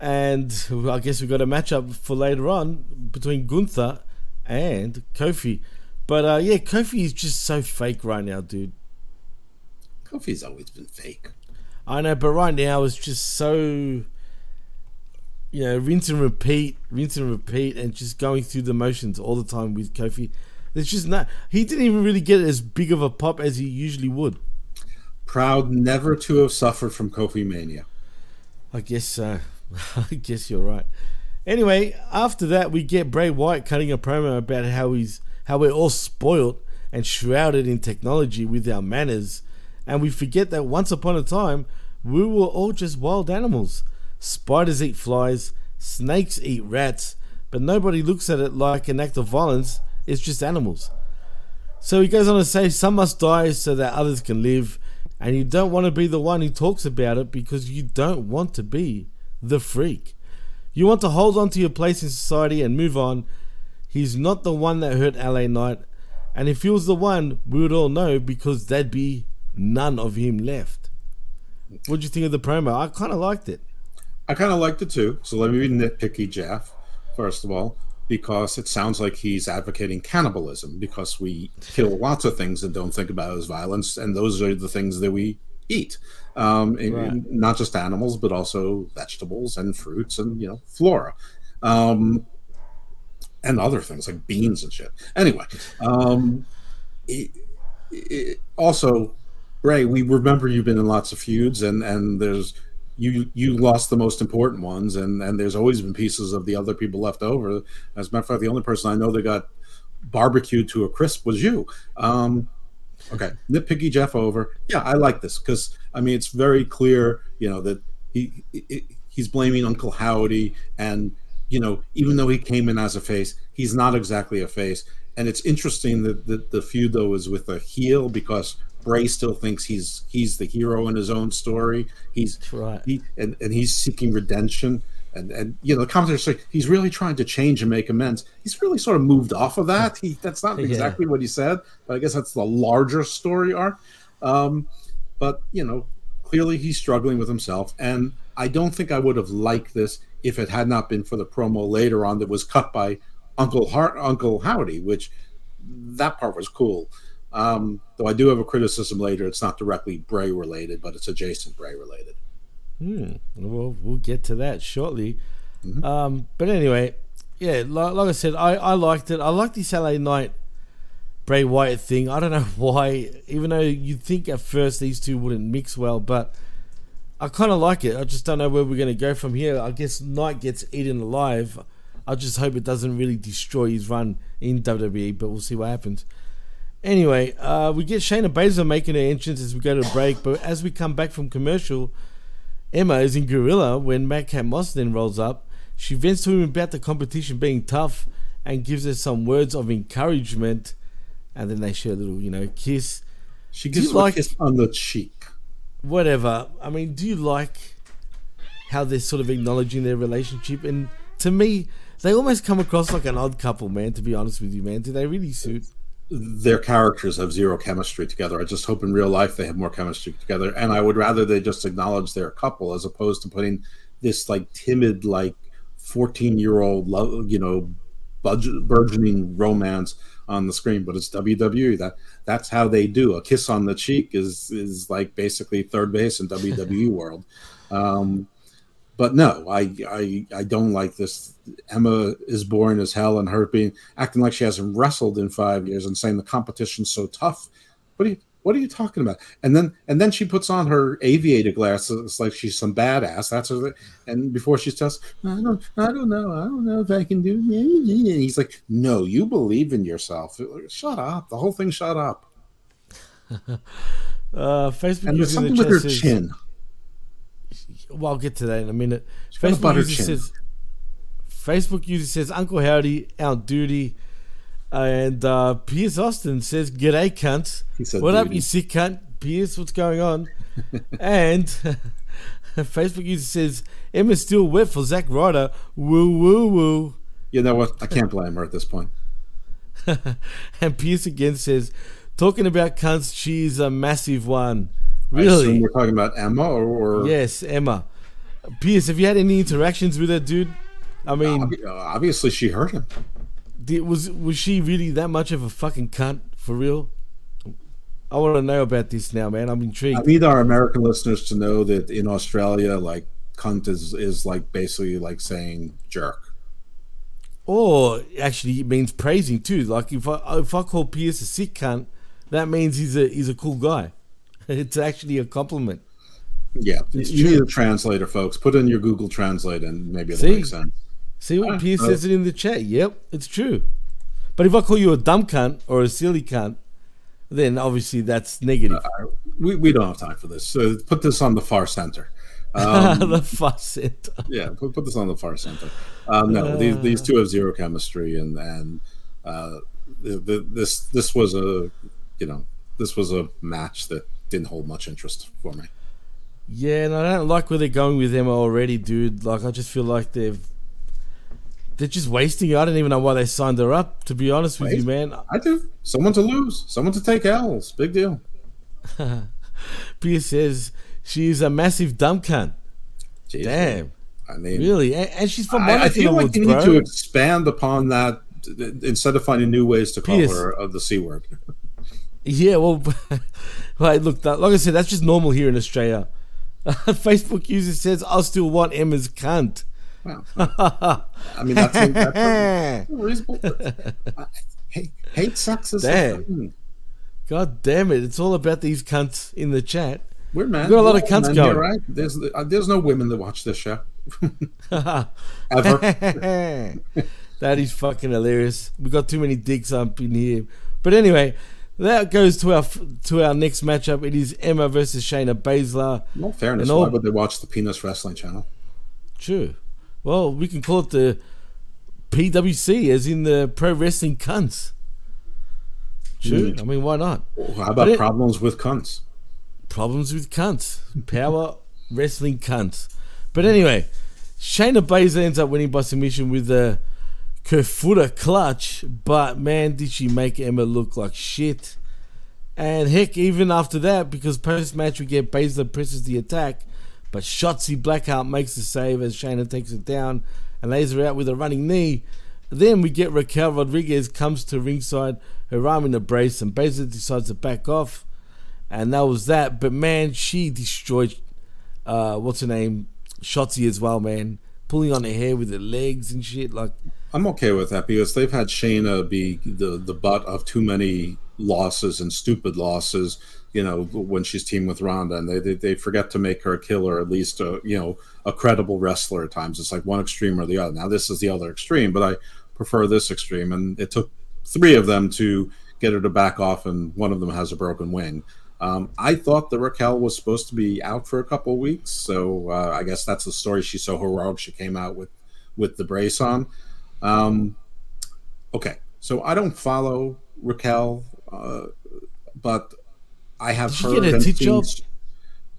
and I guess we've got a matchup for later on between Gunther and Kofi. But uh, yeah, Kofi is just so fake right now, dude. Kofi's always been fake. I know, but right now it's just so, you know, rinse and repeat, rinse and repeat, and just going through the motions all the time with Kofi. It's just not. He didn't even really get as big of a pop as he usually would. Proud never to have suffered from Kofi mania. I guess uh, so. I guess you're right. Anyway, after that, we get Bray Wyatt cutting a promo about how he's how we're all spoiled and shrouded in technology with our manners, and we forget that once upon a time we were all just wild animals. Spiders eat flies, snakes eat rats, but nobody looks at it like an act of violence. It's just animals. So he goes on to say, Some must die so that others can live, and you don't want to be the one who talks about it because you don't want to be the freak. You want to hold on to your place in society and move on. He's not the one that hurt LA Knight, and if he was the one, we would all know because there'd be none of him left. What do you think of the promo? I kind of liked it. I kind of liked it too. So let me be nitpicky, Jeff, first of all, because it sounds like he's advocating cannibalism because we kill lots of things and don't think about as violence, and those are the things that we eat. Um, Right. not just animals, but also vegetables and fruits and you know flora. Um, and other things like beans and shit. Anyway, um, it, it, also, Ray, we remember you've been in lots of feuds, and and there's you you lost the most important ones, and and there's always been pieces of the other people left over. As a matter of fact, the only person I know that got barbecued to a crisp was you. Um, okay, nitpicky Jeff over. Yeah, I like this because I mean it's very clear, you know, that he, he he's blaming Uncle Howdy, and you know, even though he came in as a face, he's not exactly a face. And it's interesting that the, the feud though is with a heel because Bray still thinks he's he's the hero in his own story. He's right. He and, and he's seeking redemption. And and you know the commentators say he's really trying to change and make amends. He's really sort of moved off of that. He that's not Yeah. exactly what he said, but I guess that's the larger story arc. Um, but you know, clearly he's struggling with himself, and I don't think I would have liked this if it had not been for the promo later on that was cut by Uncle Hart, Uncle Howdy, which that part was cool. Um, though I do have a criticism later. It's not directly Bray related, but it's adjacent Bray related. Hmm. Well, we'll get to that shortly. Um, but anyway, yeah, like, like I said, I, I liked it. I liked this LA Knight Bray Wyatt thing. I don't know why, even though you'd think at first these two wouldn't mix well, but I kind of like it. I just don't know where we're going to go from here. I guess Knight gets eaten alive. I just hope it doesn't really destroy his run in WWE, but we'll see what happens. Anyway, uh, we get Shayna Baszler making her entrance as we go to break, but as we come back from commercial, Emma is in Gorilla when Madcap Moss then rolls up. She vents to him about the competition being tough and gives her some words of encouragement, and then they share a little, you know, kiss. She gives him a kiss on the cheek. Whatever. I mean, do you like how they're sort of acknowledging their relationship? And to me, they almost come across like an odd couple, man. To be honest with you, man, do they really suit? Their characters have zero chemistry together. I just hope in real life they have more chemistry together. And I would rather they just acknowledge they're a couple as opposed to putting this like timid, like 14 year old, love, you know, budget, burgeoning romance on the screen. But it's WWE. That that's how they do. A kiss on the cheek is is like basically third base in WWE world. Um, but no, I, I I don't like this. Emma is boring as hell, and her being acting like she hasn't wrestled in five years and saying the competition's so tough. What are you What are you talking about? And then and then she puts on her aviator glasses like she's some badass. That's her. And before she's says, I don't I don't know I don't know if I can do. And he's like, No, you believe in yourself. Shut up. The whole thing. Shut up. Uh, Facebook And there's something with her chin. Well, I'll get to that in a minute. Facebook user chin. says, Facebook user says, Uncle Howdy, out duty. And uh, Pierce Austin says, G'day, cunt. What up, you sick cunt? Pierce, what's going on? and Facebook user says, Emma's still wet for Zack Ryder. Woo, woo, woo. You know what? I can't blame her at this point. and Pierce again says, talking about cunts, she's a massive one. Really? we're talking about Emma or, or Yes, Emma. Pierce, have you had any interactions with her, dude? I mean, uh, obviously she hurt him. did, was was she really that much of a fucking cunt for real? I want to know about this now, man. I'm intrigued. I need our American listeners to know that in Australia, like cunt is is like basically like saying jerk. Or actually, it means praising too. Like if I if I call Pierce a sick cunt, that means he's a he's a cool guy. It's actually a compliment. Yeah, It's you true. need a translator, folks. Put in your Google Translate, and maybe it'll See? make sense. See what Ah, Pierce uh, says it in the chat. Yep, it's true. But if I call you a dumb cunt or a silly cunt, then obviously that's negative. We, we don't have time for this. So put this on the far center. Um, the far center. yeah, put, put this on the far center. Um, no, these these two have zero chemistry, and and uh, the, the, this this was a you know this was a match that didn't hold much interest for me. Yeah, and I don't like where they're going with Emma already, dude. Like I just feel like they've they're just wasting it. I don't even know why they signed her up. To be honest with you, man. I do. Someone to lose, someone to take L's. Big deal. Pierce says she's a massive dumb cunt. Jeez, Damn. I mean, Really? And, and she's from I, I feel like Woods, you need bro. to expand upon that instead of finding new ways to call Pierce. her uh, the c word. Yeah, well. Look, that, like I said, that's just normal here in Australia. Facebook user says, "I still want Emma's cunt." I mean, that's, that's reasonable. Hate, hate sucks is Damn. God damn it! It's all about these cunts in the chat. We're men. We've got a lot of cunts men going. right? There's uh, there's no women that watch this show. Ever. that is fucking hilarious. We got too many dicks up in here. But anyway, that goes to our to our next matchup. It is Emma versus Shayna Baszler. All fairness, And why would they watch the Penis Wrestling Channel? True. Well, we can call it the PWC, as in the Pro Wrestling Cunts. True. Mm. I mean, why not? How about it- problems with cunts? problems with cunts. Power wrestling cunts. But anyway, Shayna Baszler ends up winning by submission with the Kirifuda clutch. But man, did she make Emma look like shit. And heck, even after that, because post match we get Baszler presses the attack, but Shotzi Blackheart makes the save as Shayna takes it down and lays her out with a running knee. Then we get Raquel Rodriguez comes to ringside, her arm in a brace, and Baszler decides to back off and that was that. But man, she destroyed uh, what's her name, Shotzi as well, man. Pulling on her hair with her legs and shit. Like, I'm okay with that because they've had Shayna be the the butt of too many losses and stupid losses. You know, when she's teamed with Ronda, and they they, they forget to make her a killer, at least a you know a credible wrestler. At times, it's like one extreme or the other. Now this is the other extreme, but I prefer this extreme, and it took three of them to get her to back off, and one of them has a broken wing. Um, I thought that Raquel was supposed to be out for a couple of weeks, so uh, I guess that's the story. She's so heroic, she came out with with the brace on. Um, okay, so I don't follow Raquel, uh, but I have Did heard get a tit job?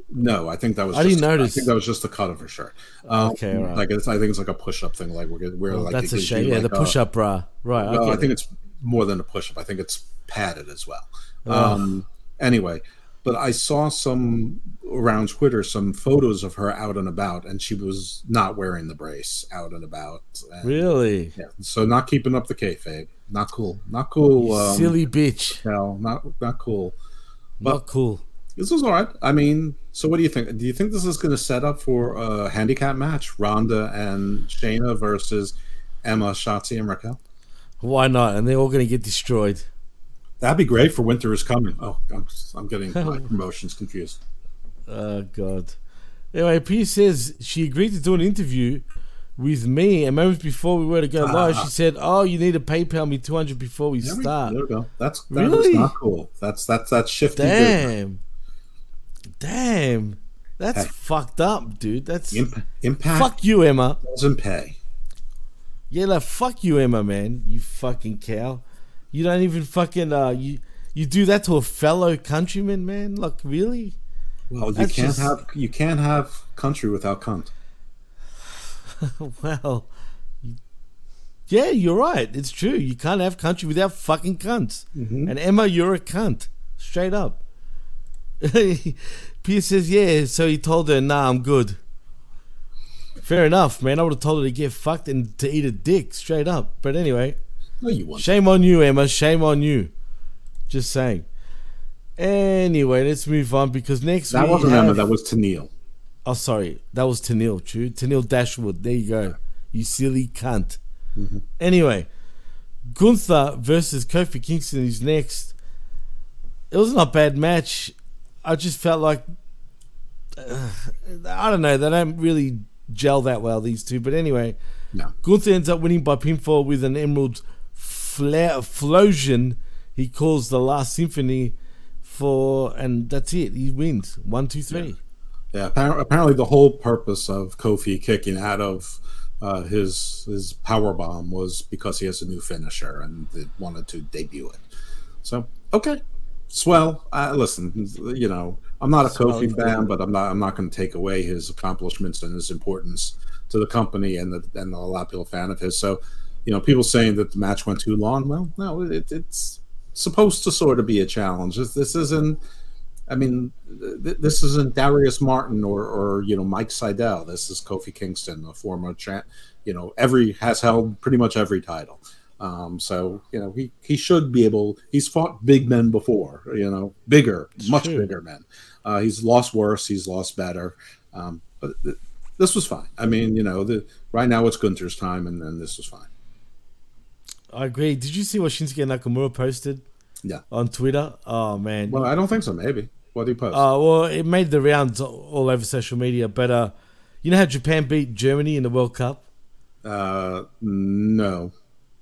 No, I think that was. I just, didn't notice. I think that was just the cut of her shirt. Um, Okay, right. Like it's, I think it's like a push-up thing. Like we're we're Oh, like that's a shame. Yeah, like the push-up bra. Right, I Well, I, think it. it's more than a push-up. I think it's padded as well. Ugh. Um, anyway, but I saw some around Twitter some photos of her out and about, and she was not wearing the brace out and about. And, Really? Yeah. So not keeping up the kayfabe. Not cool. Not cool. Um, silly bitch. No, not not cool. Not cool. This was all right. I mean, so what do you think? Do you think this is going to set up for a handicap match? Ronda and Shayna versus Emma, Shotzi, and Raquel? Why not? And they're all going to get destroyed. That'd be great for Winter is Coming. Oh, I'm, I'm getting my promotions confused. Oh God. Anyway, P says she agreed to do an interview with me, and moments before we were to go live, Ah. she said, "Oh, you need to PayPal me two hundred before we There we- start." There we go. That's that really not cool. That's that's that's shifty. Damn. Damn. That's Hey. fucked up, dude. That's Imp- impact Fuck you, Emma. Doesn't pay. Yeah, like fuck you, Emma, man. You fucking cow. You don't even fucking uh you you do that to a fellow countryman, man. Like really? Well, you That's can't just- have you can't have country without cunt. well, yeah, you're right. It's true. You can't have country without fucking cunts. Mm-hmm. And Emma, you're a cunt, straight up. Pierce says, yeah. So he told her, nah, I'm good. Fair enough, man. I would have told her to get fucked and to eat a dick, straight up. But anyway, No, you won't. shame on you, Emma. Shame on you. Just saying. Anyway, let's move on because next That wasn't have- Emma. That was Tennille. Oh, sorry. That was Tennille, true. Tennille Dashwood. There you go. You silly cunt. Anyway, Gunther versus Kofi Kingston is next. It was not a bad match. I just felt like. uh, I don't know. They don't really gel that well, these two. But anyway, No. Gunther ends up winning by pinfall with an Emerald Flosion. He calls the last symphony for. And that's it. He wins. One, two, three. Yeah, appar- apparently the whole purpose of Kofi kicking out of uh, his his power bomb was because he has a new finisher and they wanted to debut it. So okay, swell. Uh, listen, you know, I'm not a Kofi fan, but I'm not I'm not going to take away his accomplishments and his importance to the company and the, and a lot of people fan of his. So, you know, people saying that the match went too long. Well, no, it, it's supposed to sort of be a challenge. This, this isn't. I mean, th- this isn't Darius Martin or, or you know Mike Seidel. This is Kofi Kingston, a former champ. You know, every has held pretty much every title. Um, so you know he he should be able. He's fought big men before. You know, bigger, much true. bigger men. Uh, he's lost worse. He's lost better. Um, but th- this was fine. I mean, you know, the right now it's Gunther's time, and then this was fine. I agree. Did you see what Shinsuke Nakamura posted? Yeah. On Twitter? Oh man. Well, I don't think so. Maybe. What did he post? Uh, well, it made the rounds all over social media. But uh, you know how Japan beat Germany in the World Cup? Uh, no.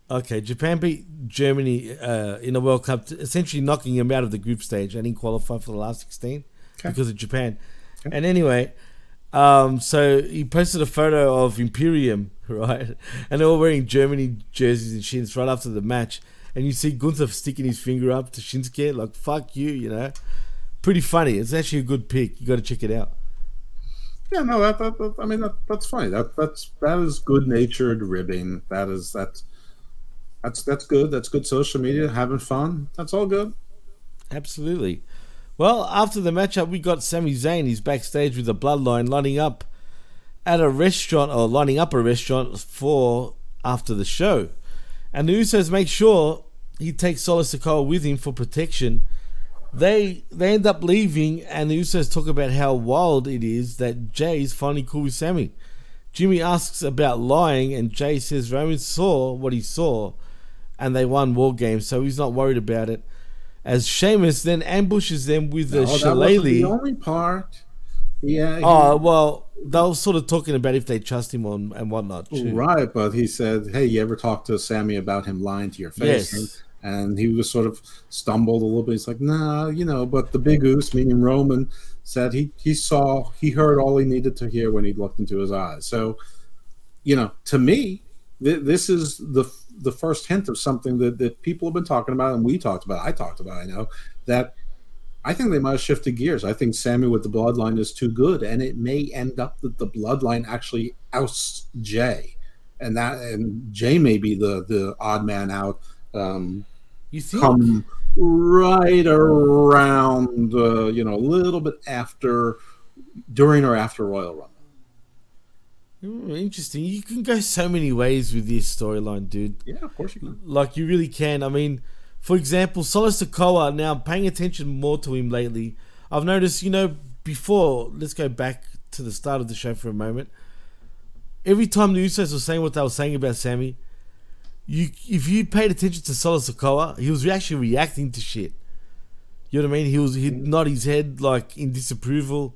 Okay, Japan beat Germany uh, in the World Cup, essentially knocking them out of the group stage. I didn't qualify for the last 16 because of Japan. And anyway, um, so he posted a photo of Imperium, right? And they're all wearing Germany jerseys and shit. It's right after the match. And you see Gunther sticking his finger up to Shinsuke, like, fuck you, you know? Pretty funny. It's actually a good pick. You got to check it out. Yeah, no, that, that, that I mean that that's funny. That that's that is good natured ribbing. That is that's that's that's good. That's good social media, having fun. That's all good. Absolutely. Well, after the matchup, we got Sami Zayn. He's backstage with the Bloodline, lining up at a restaurant or lining up a restaurant for after the show. And the Usos make sure he takes Solo Sikoa with him for protection. They they end up leaving, and the Usos talk about how wild it is that Jey's finally cool with Sami. Jimmy asks about lying, and Jey says Roman saw what he saw, and they won War Games, so he's not worried about it. As Sheamus then ambushes them with the No, shillelagh. the only part. Yeah. he- Oh well, they were sort of talking about if they trust him on and whatnot. too. Right, but he said, "Hey, you ever talk to Sami about him lying to your face?" Yes. And he was sort of stumbled a little bit. He's like, "Nah, you know." But the big goose, meaning Roman, said he he saw, he heard all he needed to hear when he looked into his eyes. So, you know, to me, th- this is the the first hint of something that that people have been talking about, and we talked about. I talked about. I know that I think they might have shifted gears. I think Sami with the bloodline is too good, and it may end up that the bloodline actually ousts Jey, and that and Jey may be the the odd man out. Um, you think? Come right around, uh, you know, a little bit after, during or after Royal Rumble. Mm, interesting. You can go so many ways with this storyline, dude. Yeah, of course you can. Like you really can. I mean, for example, Solo Sikoa. Now, paying attention more to him lately, I've noticed. You know, before let's go back to the start of the show for a moment. Every time the Usos were saying what they were saying about Sammy, you if you paid attention to Solo Sikoa, he was actually reacting to shit. You know what I mean? He was he'd nod his head like in disapproval.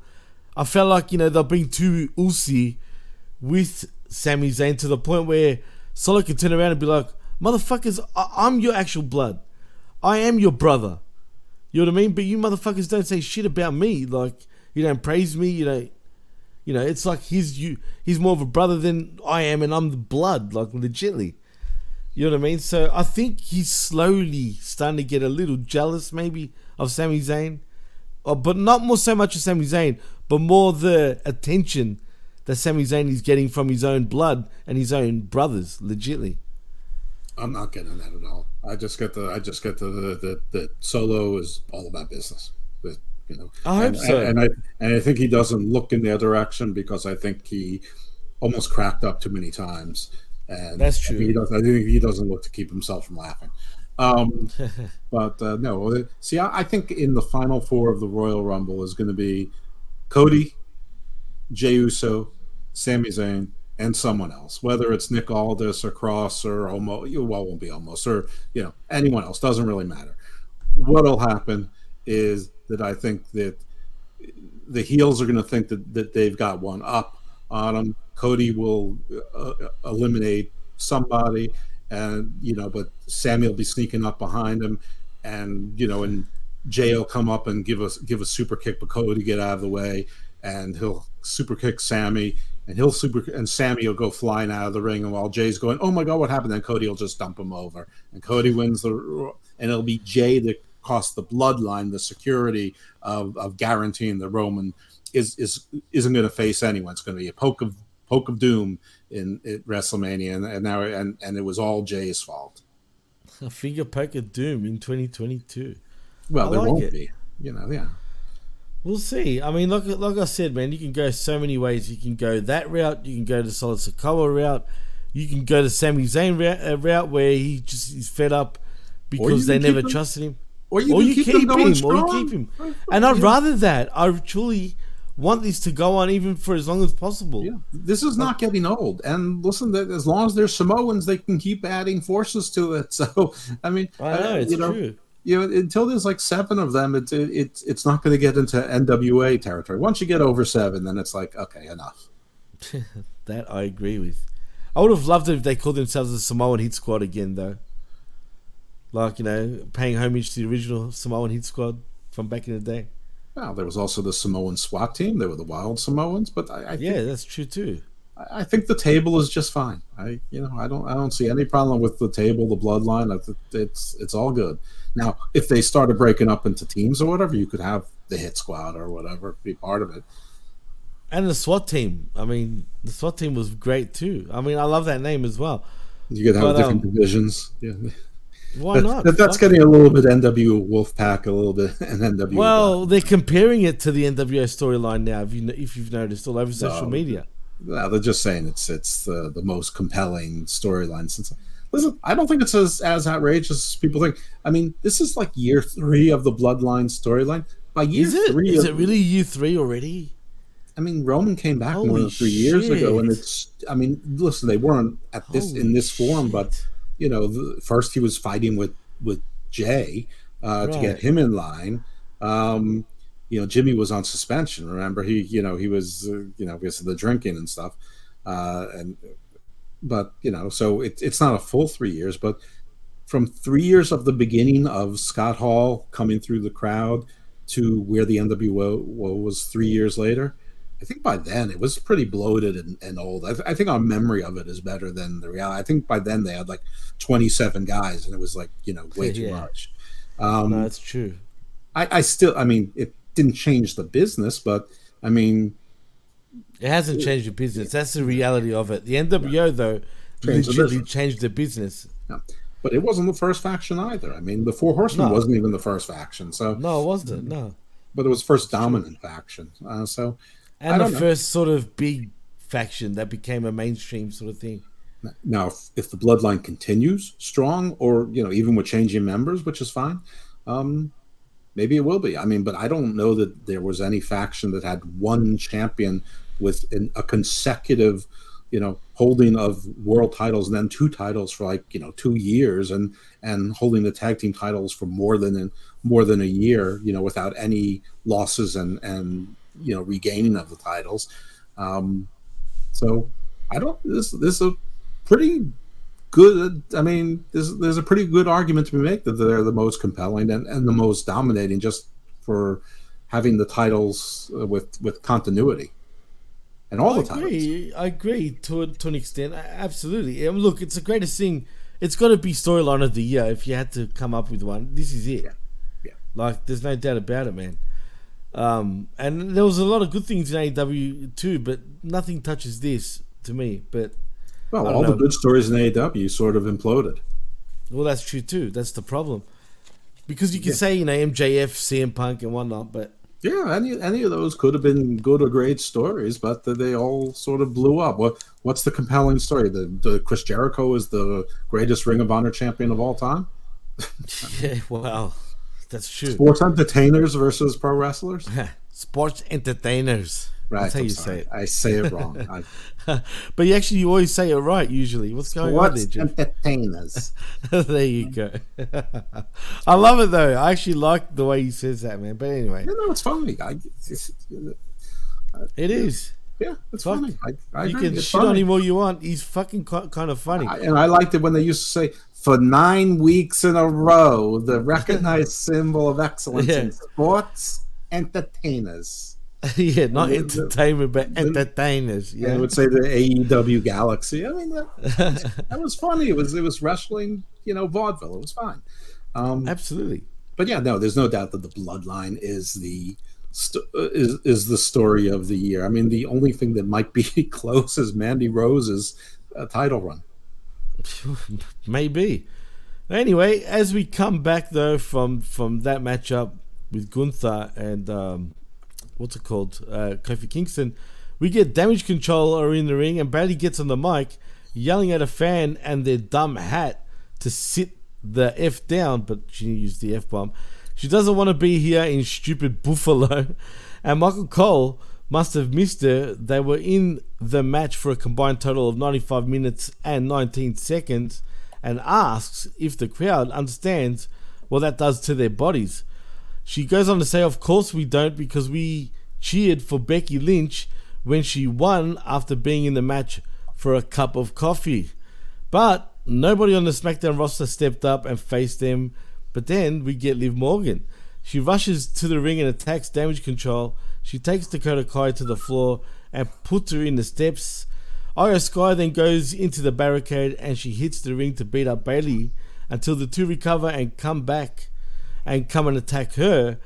I felt like you know they'll bring two Usi with Sami Zayn to the point where Solo can turn around and be like, "Motherfuckers, I- I'm your actual blood. I am your brother." You know what I mean? But you motherfuckers don't say shit about me. Like you don't praise me. You don't. You know, it's like he's you. He's more of a brother than I am, and I'm the blood. Like legitly. You know what I mean? So I think he's slowly starting to get a little jealous, maybe, of Sami Zayn, uh, but not more so much of Sami Zayn, but more the attention that Sami Zayn is getting from his own blood and his own brothers, legitly. I'm not getting that at all. I just get the I just get the the, the, the solo is all about business. That you know, I hope and, so. And, I and I think he doesn't look in their direction because I think he almost cracked up too many times. And That's I think true. He does, I think he doesn't look to keep himself from laughing. Um, but uh, no, see, I, I think in the final four of the Royal Rumble is going to be Cody, Jey Uso, Sami Zayn, and someone else. Whether it's Nick Aldis or Kross or Omos, well, won't be Omos, or you know anyone else doesn't really matter. What'll happen is that I think that the heels are going to think that, that they've got one up on them. Cody will uh, eliminate somebody, and you know, but Sami will be sneaking up behind him, and you know, and Jey will come up and give us give a super kick, but Cody get out of the way, and he'll super kick Sami, and he'll super and Sami will go flying out of the ring, and while Jey's going, oh my god, what happened? Then Cody will just dump him over, and Cody wins the, and it'll be Jey that cost the bloodline the security of, of guaranteeing the Roman is is isn't going to face anyone. It's going to be a poke of poke of doom in, in WrestleMania, and, and now and and it was all Jey's fault. A finger poke of doom in 2022. Well, I there like won't it. be, you know. Yeah, We'll see. I mean, like like I said, man, you can go so many ways. You can go that route. You can go the Solo Sikoa route. You can go the Sami Zayn route, uh, route where he just is fed up because they never him- trusted him. or you can keep him going or you keep him. And I'd rather that. I truly want this to go on even for as long as possible. Yeah, this is not getting old. And listen, that as long as they're Samoans, they can keep adding forces to it. So, I mean, I know, it's you know, true. You know, until there's like seven of them, it's it, it's it's not going to get into NWA territory. Once you get over seven, then it's like okay, enough. that I agree with. I would have loved it if they called themselves the Samoan Hit Squad again, though. Like you know, paying homage to the original Samoan Hit Squad from back in the day. Well, there was also the Samoan SWAT team. They were the Wild Samoans, but I, I Yeah, think, that's true too. I think the table is just fine. I you know I don't I don't see any problem with the table, the bloodline. It's it's all good. Now, if they started breaking up into teams or whatever, you could have the Hit Squad or whatever be part of it. And the SWAT team. I mean, the SWAT team was great too. I mean, I love that name as well. You could have But, different um, divisions. Yeah. Why That- not? that- that's Fuck getting a little bit NW Wolfpac, a little bit and NW. Well, they're comparing it to the NWO storyline now. If you if you've noticed all over social No. media. No, they're just saying it's it's the the most compelling storyline since. Listen, I don't think it's as as outrageous as people think. I mean, this is like year three of the Bloodline storyline. By year Is it? three, Is of- it really year three already? I mean, Roman came back more than three years ago, and it's. I mean, listen, they weren't at this in this form, but you know, the, first he was fighting with with Jey uh, to get him in line. Um, you know, Jimmy was on suspension. Remember, he you know he was uh, you know because of the drinking and stuff, uh, and but you know, so it, it's not a full three years, but from three years of the beginning of Scott Hall coming through the crowd to where the NWO was three years later, I think by then it was pretty bloated and, and old. I, th- I think our memory of it is better than the reality. I think by then they had like 27 guys and it was like, you know, way too Yeah. much. Um, no, it's true. I, I still, I mean, it didn't change the business, but I mean, It hasn't changed the business. That's the reality of it. The NWO though Changed the business. changed the business. Yeah. but it wasn't the first faction either. I mean, the Four Horsemen No. wasn't even the first faction. So No, it wasn't. No. but it was first dominant faction. Uh, so And the know. first sort of big faction that became a mainstream sort of thing. Now, if, if the bloodline continues strong, or you know, even with changing members, which is fine, um, maybe it will be. I mean, but I don't know that there was any faction that had one champion with an, a consecutive, you know, holding of world titles and then two titles for like you know two years, and and holding the tag team titles for more than a, more than a year, you know, without any losses and and you know regaining of the titles. Um, so I don't. This this is a pretty good. I mean, there's there's a pretty good argument to be made that they're the most compelling and, and the most dominating, just for having the titles uh, with with continuity and all I the titles. agree. I agree to to an extent. Absolutely. Um, look, it's the greatest thing. It's got to be storyline of the year. If you had to come up with one, this is it. Yeah. Like, there's no doubt about it, man. Um, and there was a lot of good things in AEW too, but nothing touches this to me. But Well, all the good stories in AEW sort of imploded. Well, that's true too. That's the problem. Because you can Yeah. say you know MJF, CM Punk, and whatnot, but Yeah, any any of those could have been good or great stories, but they all sort of blew up. What what's the compelling story? The, the Chris Jericho is the greatest Ring of Honor champion of all time. yeah, wow, that's true. Sports entertainers versus pro wrestlers. Sports entertainers. Right, That's how I'm you sorry. say it. I say it wrong. But you actually you always say it right usually. What's going on there, Sports entertainers. there you go. I love it though. I actually like the way he says that, man. But anyway, You know, it's funny. I, it's, uh, it is. Yeah, it's Fuck. funny. I, I you agree. can It's shit on him all you want. He's fucking kind of funny. I- and I liked it when they used to say for nine weeks in a row, the recognized symbol of excellence Yeah. in sports entertainers. yeah, not The- the- entertainment, but entertainers. Yeah. I would say the AEW Galaxy. I mean, that, that was funny. It was it was wrestling, you know, vaudeville. It was fine. Um, Absolutely. But yeah, no, there's no doubt that the Bloodline is the st- uh, is is the story of the year. I mean, the only thing that might be close is Mandy Rose's uh, title run. Maybe. Anyway, as we come back though from from that matchup with Gunther and um, what's it called, uh, Kofi Kingston, we get Damage CTRL are in the ring, and Bayley gets on the mic, yelling at a fan and their dumb hat to sit the f down, but she used the f bomb. She doesn't want to be here in stupid Buffalo, and Michael Cole must have missed her. They were in the match for a combined total of 95 minutes and 19 seconds and asks if the crowd understands what that does to their bodies. She goes on to say, Of course we don't, because we cheered for Becky Lynch when she won after being in the match for a cup of coffee. But nobody on the SmackDown roster stepped up and faced them. But then we get Liv Morgan. She rushes to the ring and attacks Damage CTRL. She takes Dakota Kai to the floor and puts her in the steps. IYO SKY then goes into the barricade and she hits the ring to beat up Bayley until the two recover and come back and come and attack her.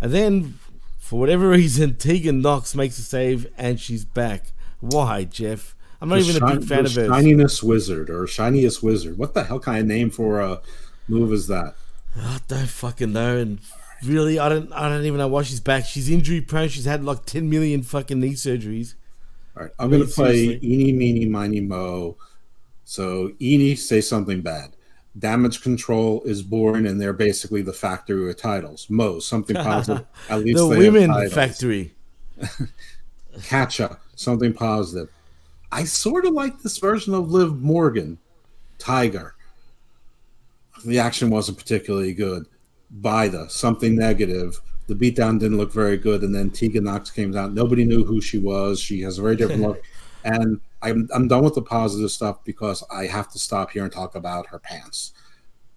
And then, for whatever reason, Tegan Nox makes a save and she's back. Why, Jeff? I'm not The even a big fan of hers. Shininess Wizard or Shiniest Wizard. What the hell kind of name for a move is that? I don't fucking know. And really, I don't. I don't even know why she's back. She's injury prone. She's had like 10 million fucking knee surgeries. All right, I'm going to play Seriously. Eeny, Meeny, Miny, Mo. So Eeny, say something bad. Damage CTRL is born and they're basically the factory with titles. Mo, something positive. At least the women factory. Catcha, something positive. I sort of like this version of Liv Morgan, Tiger. The action wasn't particularly good. Bida, something negative. The beatdown didn't look very good, and then Tegan Nox came out. Nobody knew who she was. She has a very different look. And I'm I'm done with the positive stuff because I have to stop here and talk about her pants.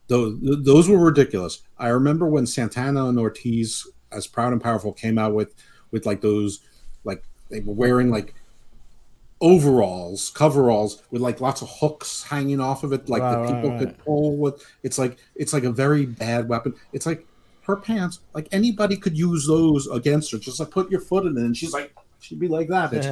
Those those were ridiculous. I remember when Santana and Ortiz, as proud and powerful, came out with with like those like they were wearing like overalls, coveralls with like lots of hooks hanging off of it, like Right, the right, people right. could pull with. It's like it's like a very bad weapon. It's like her pants, like anybody could use those against her. Just like put your foot in it, and she's like she'd be like that. It's,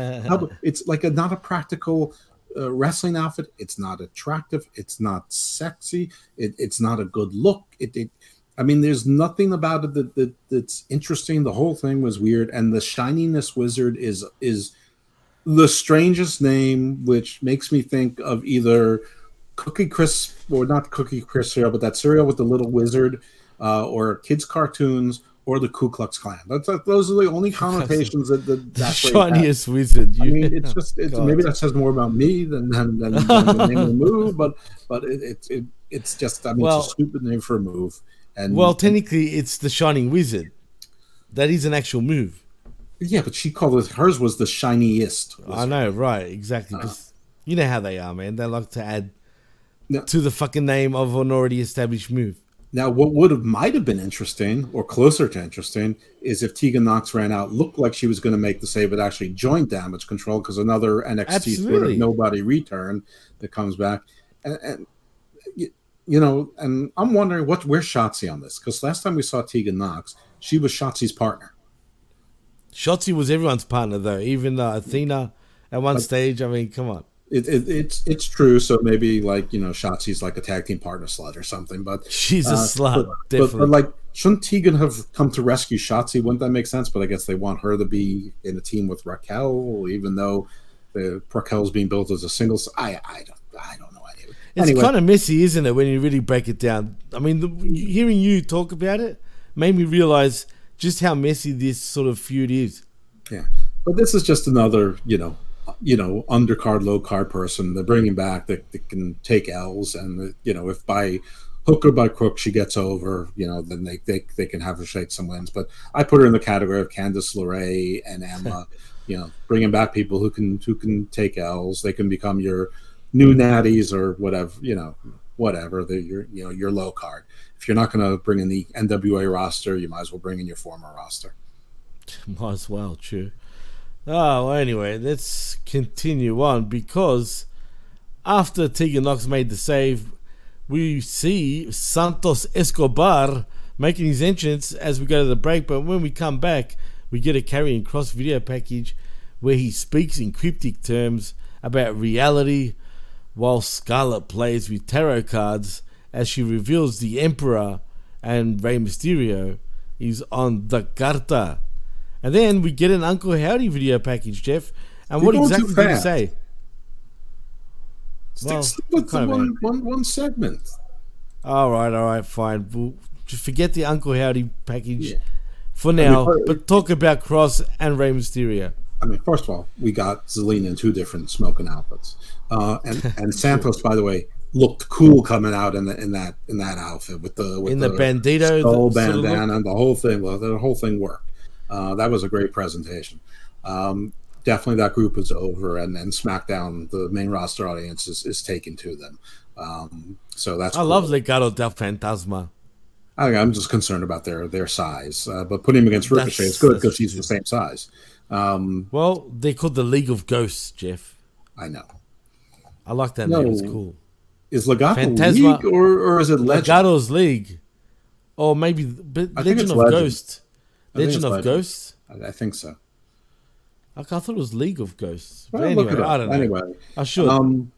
it's like a not a practical uh, wrestling outfit. It's not attractive. It's not sexy. It, it's not a good look. It, it, I mean, there's nothing about it that, that that's interesting. The whole thing was weird, and the shininess wizard is is the strangest name, which makes me think of either Cookie Crisp or not Cookie Crisp cereal, but that cereal with the little wizard, uh, or kids cartoons, or the Ku Klux Klan. That's uh, those are the only connotations that that that phrase Shiniest has. wizard. I you- mean, it's just it's, maybe that says more about me than than, than, than the name of the move, but but it, it, it it's just I mean Well- it's a stupid name for a move. And Well, technically, it's the Shining Wizard. That is an actual move. yeah, but she called it hers was the shiniest. I know, right? Exactly. 'cause you know how they are, man. They like to add No. to the fucking name of an already established move. Now, what would have might have been interesting or closer to interesting is if Tegan Nox ran out, looked like she was going to make the save, but actually joined Damage CTRL because another NXT sort of nobody return that comes back, and, and you know, and I'm wondering what where's Shotzi on this because last time we saw Tegan Nox, she was Shotzi's partner. Shotzi was everyone's partner, though. Even uh, Athena at one stage. I mean, come on. It, it, it's it's true. So maybe like you know, Shotzi's like a tag team partner slut or something. But She's a uh, slut, But, but, definitely. but like, shouldn't Tegan have come to rescue Shotzi? Wouldn't that make sense? But I guess they want her to be in a team with Raquel, even though the Raquel's being built as a single. I I don't I don't know. It's anyway kind of messy, isn't it, when you really break it down? I mean, the, hearing you talk about it made me realize just how messy this sort of feud is. Yeah, but this is just another, you know, you know, undercard, low card person. They're bringing back that, that can take L's, and you know, if by hook or by crook she gets over, you know, then they they, they can have her shake some wins. But I put her in the category of Candice LeRae and Emma. you know, bringing back people who can who can take L's. They can become your new natties or whatever. You know, whatever. They're your you know your low card. If you're not going to bring in the NWA roster, you might as well bring in your former roster. Might as well, true. Oh, well, anyway, let's continue on because after Tegan Nox made the save, we see Santos Escobar making his entrance as we go to the break. But when we come back, we get a Karrion Kross video package where he speaks in cryptic terms about reality while Scarlett plays with tarot cards as she reveals the Emperor and Rey Mysterio is on the Carta. And then we get an Uncle Howdy video package, Jeff. And You're what exactly did he fast. say? Stick Well, stick with the one, one, one segment. All right, all right, fine. We'll just forget the Uncle Howdy package for mean, now, for- but talk about Kross and Rey Mysterio. I mean, first of all, we got Zelina in two different smoking outfits, uh, and and Santos, by the way, looked cool coming out in the, in that in that outfit with the with In the bandito, the sort of look? bandana, and the whole thing. Well, the whole thing worked. Uh, that was a great presentation. Um, definitely, that group is over, and then SmackDown, the main roster audience is, is taken to them. Um, so that's I cool. love Legado del Fantasma. I, I'm just concerned about their their size, uh, but putting him against Ricochet is good because he's the same size. Um, Well, they called the League of Ghosts, Jeff. I know. I like that No. name. It's cool. Is Legato Phantasma- League or, or is it Legend? Legato's League. Or maybe Legend of Legend. Ghosts. I Legend of Ghosts? I, think so. I, I thought it was League of Ghosts. Well, anyway, look it up. I don't know. Anyway, I should. Um,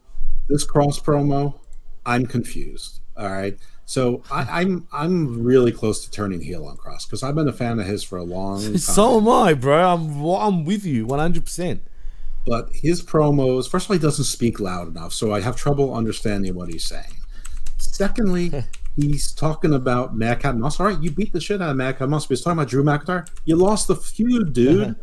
this Kross promo, I'm confused. All right, so I, I'm I'm really close to turning heel on Kross because I've been a fan of his for a long time. So am I, bro. I'm I'm with you 100%. but his promos, first of all, he doesn't speak loud enough, so I have trouble understanding what he's saying. Secondly, he's talking about Madcap Moss. All right, you beat the shit out of Madcap Moss, but he's talking about Drew McIntyre. You lost the feud, dude. Uh-huh.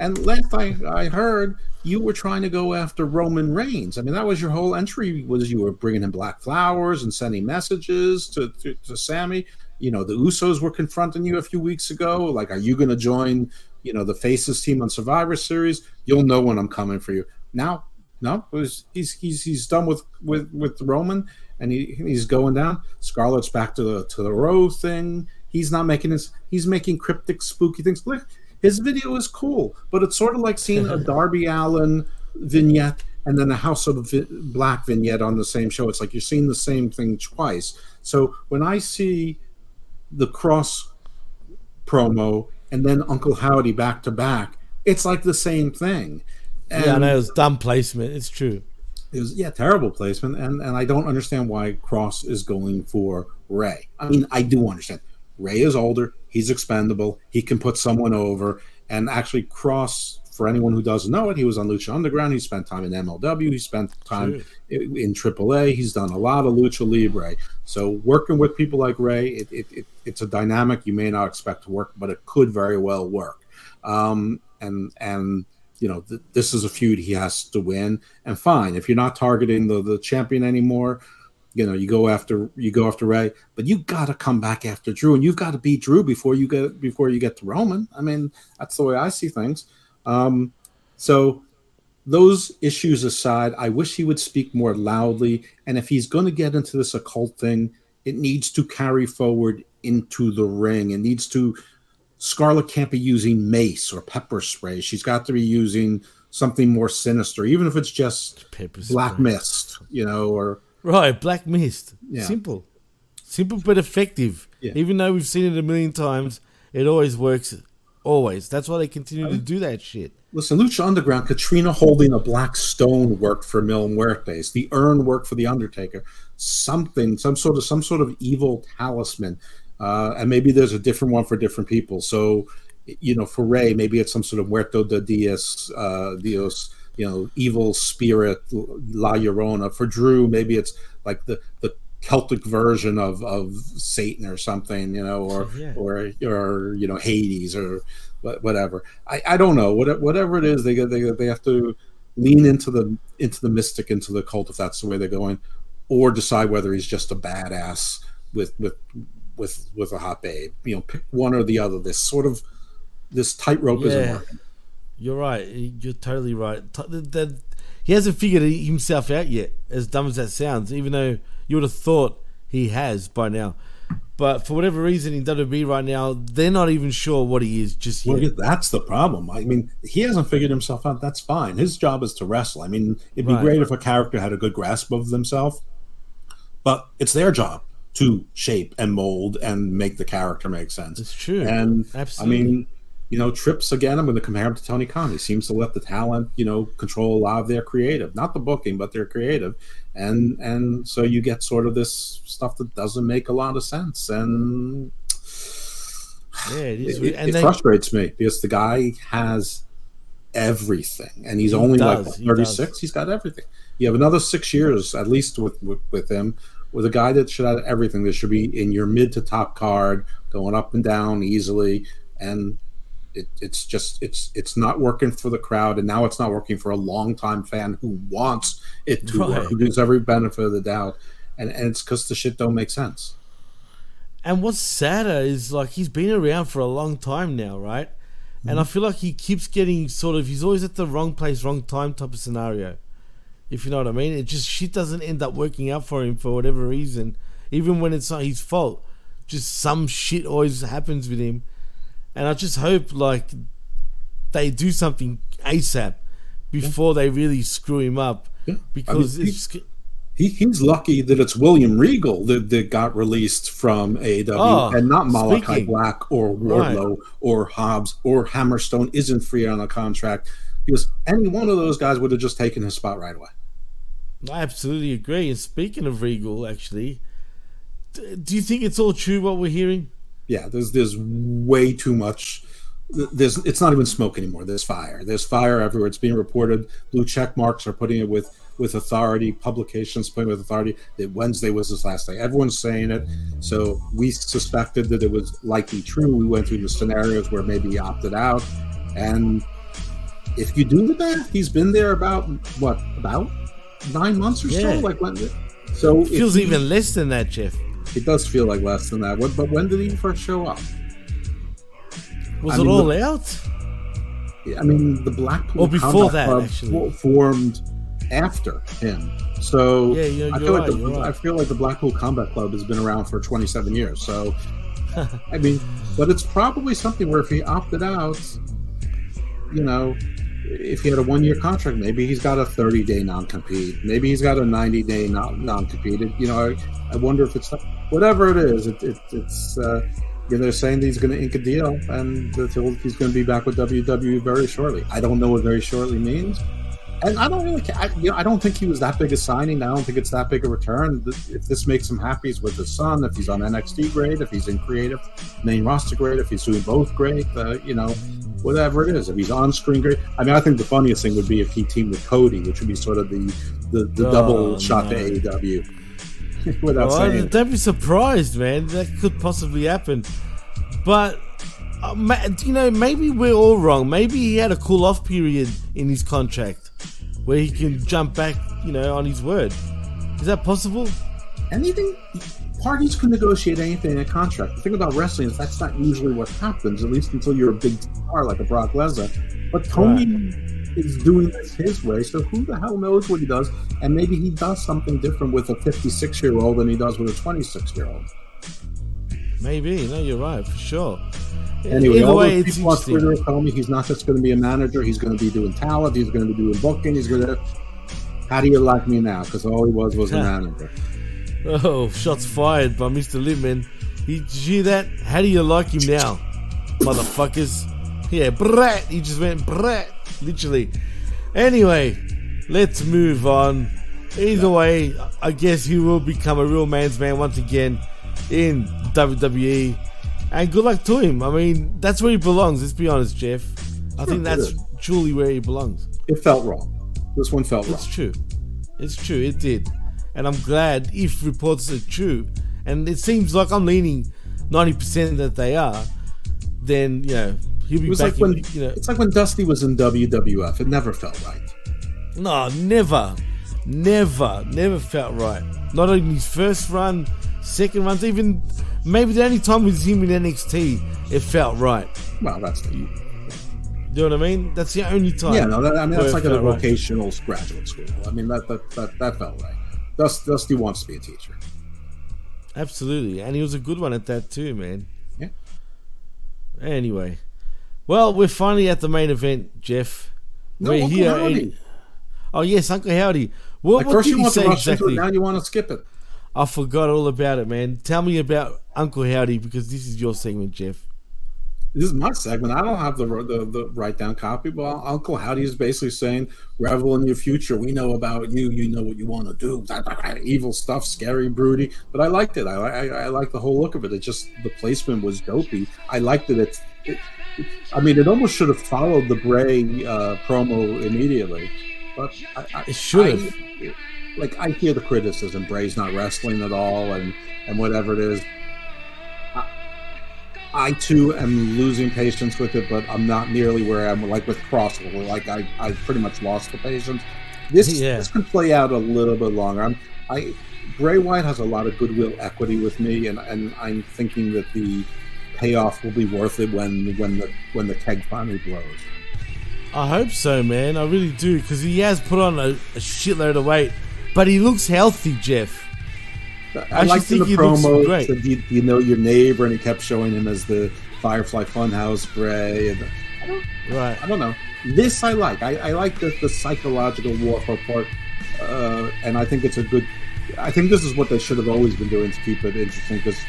and last I, I heard, you were trying to go after Roman Reigns. I mean, that was your whole entry. Was you were bringing him black flowers and sending messages to to, to Sami. You know, the Usos were confronting you a few weeks ago. Like, are you going to join? You know, the Faces team on Survivor Series. You'll know when I'm coming for you. Now, no, was, he's he's he's done with with with Roman, and he he's going down. Scarlett's back to the to the row thing. He's not making his. He's making cryptic, spooky things. Look, his video is cool, but it's sort of like seeing a Darby Allin vignette and then a House of Black vignette on the same show. It's like you're seeing the same thing twice. So when I see the Kross promo and then Uncle Howdy back to back, it's like the same thing. yeah, I know it was dumb placement. It's true. It was yeah, terrible placement, and and I don't understand why Kross is going for Rey. I mean, I do understand. Rey is older. He's expendable. He can put someone over. And actually, Kross, for anyone who doesn't know it, he was on Lucha Underground. He spent time in MLW. He spent time in, in AAA. He's done a lot of Lucha Libre. So working with people like Rey, it, it, it, it's a dynamic you may not expect to work, but it could very well work. Um, and and you know th- this is a feud he has to win. And fine, if you're not targeting the the champion anymore, you know you go after you go after Rey, but you got to come back after Drew, and you've got to beat Drew before you get before you get to Roman. I mean, that's the way I see things. Um, so those issues aside, I wish he would speak more loudly. And if he's going to get into this occult thing, it needs to carry forward into the ring. It needs to. Scarlett can't be using mace or pepper spray. She's got to be using something more sinister, even if it's just black mist, you know, or Right, Black Mist. Yeah. Simple. Simple but effective. Yeah. Even though we've seen it a million times, it always works. Always. That's why they continue to do that shit. Listen, Lucha Underground, Katrina holding a black stone worked for Mil Muertes. The urn worked for the Undertaker. Something, some sort of some sort of evil talisman, uh, and maybe there's a different one for different people. So, you know, for Rey, maybe it's some sort of Muerto de Dios, uh, Dios, you know, evil spirit, La Llorona. For Drew, maybe it's like the the Celtic version of of Satan or something, you know, or Yeah. or or you know Hades or whatever. I, I don't know what whatever it is they they they have to lean into the into the mystic into the cult if that's the way they're going, or decide whether he's just a badass with with with with a hot babe. You know, pick one or the other. This sort of this tightrope isn't working. You're right. You're totally right. T- the- the- he hasn't figured himself out yet, as dumb as that sounds, even though you would have thought he has by now. But for whatever reason, in WWE right now, they're not even sure what he is just Well, yet. that's the problem. I mean, he hasn't figured himself out. That's fine. His job is to wrestle. I mean, it'd be Right. great if a character had a good grasp of themselves, but it's their job to shape and mold and make the character make sense. It's true. And Absolutely. I mean, you know, Trips again. I'm going to compare him to Tony Khan. He seems to let the talent, you know, control a lot of their creative, not the booking, but their creative, and and so you get sort of this stuff that doesn't make a lot of sense, and Yeah, it is. it, and it they- frustrates me because the guy has everything and he's He only does, like 36 does. he's got everything you have another six years at least with, with with him with a guy that should have everything that should be in your mid to top card going up and down easily. And it, it's just it's it's not working for the crowd. And now it's not working for a longtime fan who wants it to work who gives every benefit of the doubt. And, and it's because the shit don't make sense. And what's sadder is like he's been around for a long time now, right? And mm-hmm. I feel like he keeps getting sort of he's always at the wrong place, wrong time type of scenario. If you know what I mean, it just shit doesn't end up working out for him for whatever reason, even when it's not his fault. Just some shit always happens with him, and I just hope like they do something ASAP before they really screw him up. Because I mean, it's He, he's lucky that it's William Regal that, that got released from AEW Oh, and not Malachi speaking. Black or Wardlow or Hobbs or Hammerstone isn't free on a contract because any one of those guys would have just taken his spot right away. I absolutely agree. And speaking of Regal, actually, do you think it's all true what we're hearing? Yeah, there's there's way too much. There's it's not even smoke anymore. There's fire. There's fire everywhere. It's being reported. Blue check marks are putting it with with authority. Publications putting it with authority that Wednesday was his last day. Everyone's saying it. So we suspected that it was likely true. We went through the scenarios where maybe he opted out, and if you do the math, he's been there about what about nine months or Yeah. so. Like when. So It feels he- even less than that, Jeff. It does feel like less than that. But when did he first show up? Was I it mean, all the- out? I mean, the Blackpool Or before Combat that, Club actually. formed after him. So Yeah, you're- I feel right, like the, right. I feel like the Blackpool Combat Club has been around for 27 years. So I mean, but it's probably something where if he opted out, you know, if he had a one-year contract, maybe he's got a 30-day non-compete. Maybe he's got a 90-day non- non-compete. You know, I, I wonder if it's whatever it is. It, it, it's uh, you know, they're saying he's going to ink a deal and he's going to be back with WWE very shortly. I don't know what very shortly means, And I don't really, ca- I, you know, I don't think he was that big a signing. I don't think it's that big a return. If this makes him happy, he's with his son. If he's on NXT, great. If he's in creative, main roster, great. If he's doing both, great. Uh, you know, whatever it is. If he's on screen, great. I mean, I think the funniest thing would be if he teamed with Cody, which would be sort of the the, the Oh, double shot no. to AEW. Without Oh, saying, don't be surprised, man. That could possibly happen. But uh, you know, maybe we're all wrong. Maybe he had a cool off period in his contract where he can jump back, you know, on his word. Is that possible? anything parties can negotiate anything in a contract. The thing about wrestling is that's not usually what happens, at least until you're a big star like a Brock Lesnar. But Tony is doing this his way, so who the hell knows what he does? And maybe he does something different with a 56 year old than he does with a 26 year old. Maybe. No, you're right for sure. Anyway, Either all way, those people on. Twitter tell me he's not just going to be a manager; he's going to be doing talent, he's going to be doing booking, he's going to. How do you like me now? Because all he was was a manager. Oh, shots fired by Mr. Lippman. He, did you hear that? How do you like him now, motherfuckers? Yeah, brat. He just went brat, literally. Anyway, let's move on. Either way, I guess he will become a real man's man once again in WWE. And good luck to him. I mean, that's where he belongs. Let's be honest, Jeff. I think that's Good. truly where he belongs. It felt wrong. This one felt wrong. It's true. It's true. It did. And I'm glad if reports are true, and it seems like I'm leaning 90% that they are, then, you know, he'll be It was back like when in, you know. it's like when Dusty was in WWF. It never felt right. No, never. Never. Never felt right. Not in his first run, second runs, even maybe the only time was him in NXT, it felt right. Well, that's the Do You know what I mean? That's the only time. yeah. No, that, I mean that's like a felt right. vocational graduate school. I mean that that that, that felt right. Dust, Dusty wants to be a teacher. Absolutely, and he was a good one at that too, man. Yeah. Anyway, well, we're finally at the main event, Jeff. No, we're Uncle here. Howdy. and- oh yes, Uncle Howdy. What, Like what first you want to say rush exactly? into it, now you want to skip it. I forgot all about it, man. Tell me about Uncle Howdy because this is your segment, Jeff. This is my segment. I don't have the the, the write down copy, but Uncle Howdy is basically saying, "Revel in your future. We know about you. You know what you want to do. Evil stuff, scary, broody." But I liked it. I I, I liked the whole look of it. It just the placement was dopey. I liked it. It's, it, I mean, it almost should have followed the Bray uh, promo immediately, but I, I, It should have. I- Like I hear the criticism, Bray's not wrestling at all, and and whatever it is. I too am losing patience with it, but I'm not nearly where I'm like with Crosswell. Like I, I pretty much lost the patience. This Yeah. this can play out a little bit longer. I'm I Bray Wyatt has a lot of goodwill equity with me, and, and I'm thinking that the payoff will be worth it when when the when the keg finally blows. I hope so, man. I really do because he has put on a, a shitload of weight, but he looks healthy, Jeff. I, actually liked in the promo. great. you, you know your neighbor? And he kept showing him as the Firefly Funhouse Bray. And I don't, Right. I don't know. This I like. I, I like the, the psychological warfare part, uh, and I think it's a good. I think this is what they should have always been doing to keep it interesting. Because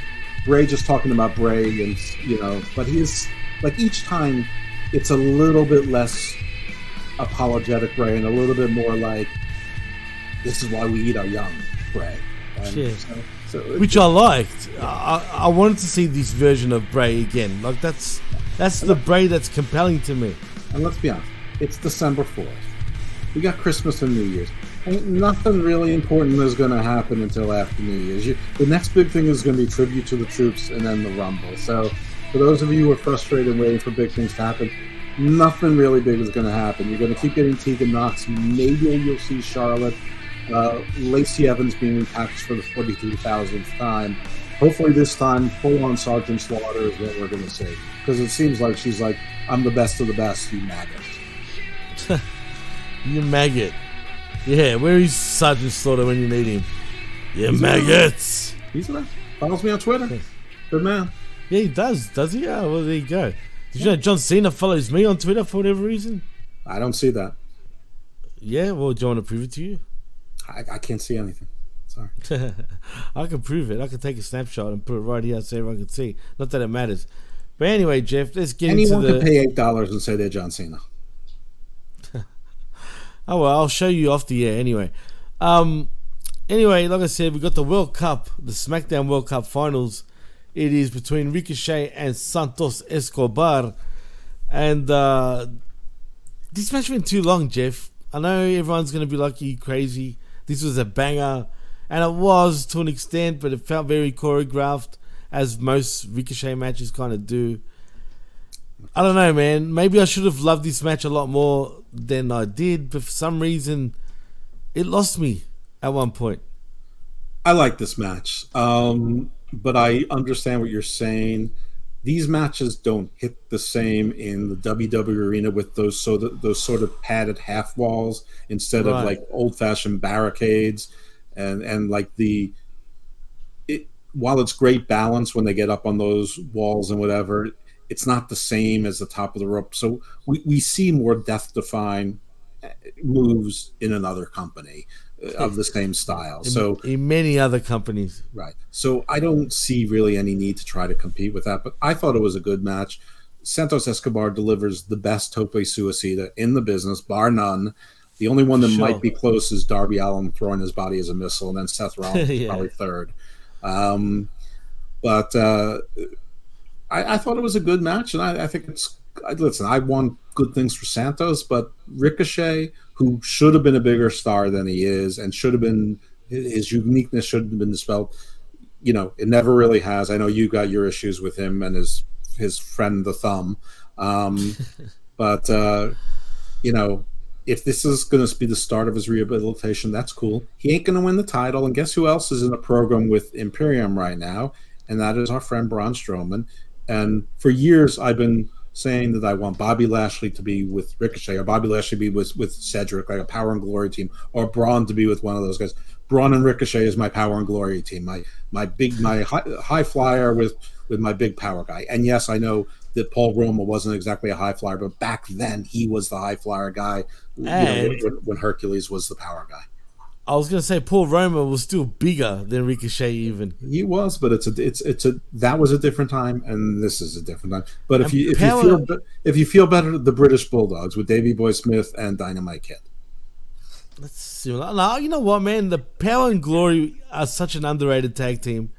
Bray just talking about Bray, and you know, but he's like each time, it's a little bit less apologetic Bray, and a little bit more like, this is why we eat our young, Bray. And so- so Which I liked. I, I I wanted to see this version of Bray again. Like that's that's the Bray that's compelling to me. And let's be honest, it's December 4th. We got Christmas and New Year's. Ain't nothing really important is going to happen until after New Year's. You, the next big thing is going to be tribute to the troops and then the Rumble. So, for those of you who are frustrated and waiting for big things to happen, nothing really big is going to happen. You're going to keep getting Tegan Nox. Maybe you'll see Charlotte. Uh, Lacey Evans being packaged for the 43,000th time. Hopefully, this time, full on Sergeant Slaughter is what we're going to see. Because it seems like she's like, I'm the best of the best, you maggot. You maggot. Yeah, where is Sergeant Slaughter when you need him? You He's maggots. He's there. Follows me on Twitter. Good man. Yeah, he does. Does he? Oh, well, there you go. Did you know John Cena follows me on Twitter for whatever reason? I don't see that. Yeah, well, do you want to prove it to you? I, I can't see anything. Sorry. I can prove it. I can take a snapshot and put it right here so everyone can see. Not that it matters. But anyway, Jeff, let's get Anyone into the. could pay eight dollars and say they're John Cena. Oh well, I'll show you off the air anyway. Um, anyway, like I said, we got the World Cup, the SmackDown World Cup Finals. It is between Ricochet and Santos Escobar, and uh, this match went too long, Jeff. I know everyone's gonna be like, "You crazy?" This was a banger, and it was to an extent, but it felt very choreographed, as most Ricochet matches kind of do. I don't know, man. Maybe I should have loved this match a lot more than I did, but for some reason, it lost me at one point. I like this match, um, but I understand what you're saying. These matches don't hit the same in the WWE arena with those sort of those sort of padded half walls instead Right. of like old fashioned barricades, and and like the it, while it's great balance when they get up on those walls and whatever, it's not the same as the top of the rope. So we, we see more death defying moves in another company uh, of the same style. In, So in many other companies, Right. So I don't see really any need to try to compete with that, but I thought it was a good match. Santos Escobar delivers the best Tope Suicida in the business, bar none. The only one that Sure. might be close is Darby Allin throwing his body as a missile, and then Seth Rollins is Yeah. probably third. Um, but uh, I, I thought it was a good match, and I, I think it's. I, listen, I want good things for Santos, but Ricochet, who should have been a bigger star than he is, and should have been his uniqueness shouldn't have been dispelled. You know, it never really has. I know you got your issues with him and his his friend the Thumb, um, but uh, you know, if this is going to be the start of his rehabilitation, that's cool. He ain't going to win the title, and guess who else is in a program with Imperium right now? And that is our friend Braun Strowman. And for years, I've been saying that I want Bobby Lashley to be with Ricochet, or Bobby Lashley to be with with Cedric, like a Power and Glory team, or Braun to be with one of those guys. Braun and Ricochet is my Power and Glory team, my my big my high, high flyer with with my big power guy. And yes, I know that Paul Roma wasn't exactly a high flyer, but back then he was the high flyer guy. you know, when, when Hercules was the power guy. I was gonna say Paul Roma was still bigger than Ricochet, even. He was, but it's a it's it's a that was a different time, and this is a different time. But if And you if Power- you feel if you feel better, the British Bulldogs with Davy Boy Smith and Dynamite Kid. That's similar. No, you know what, man? The Power and Glory are such an underrated tag team.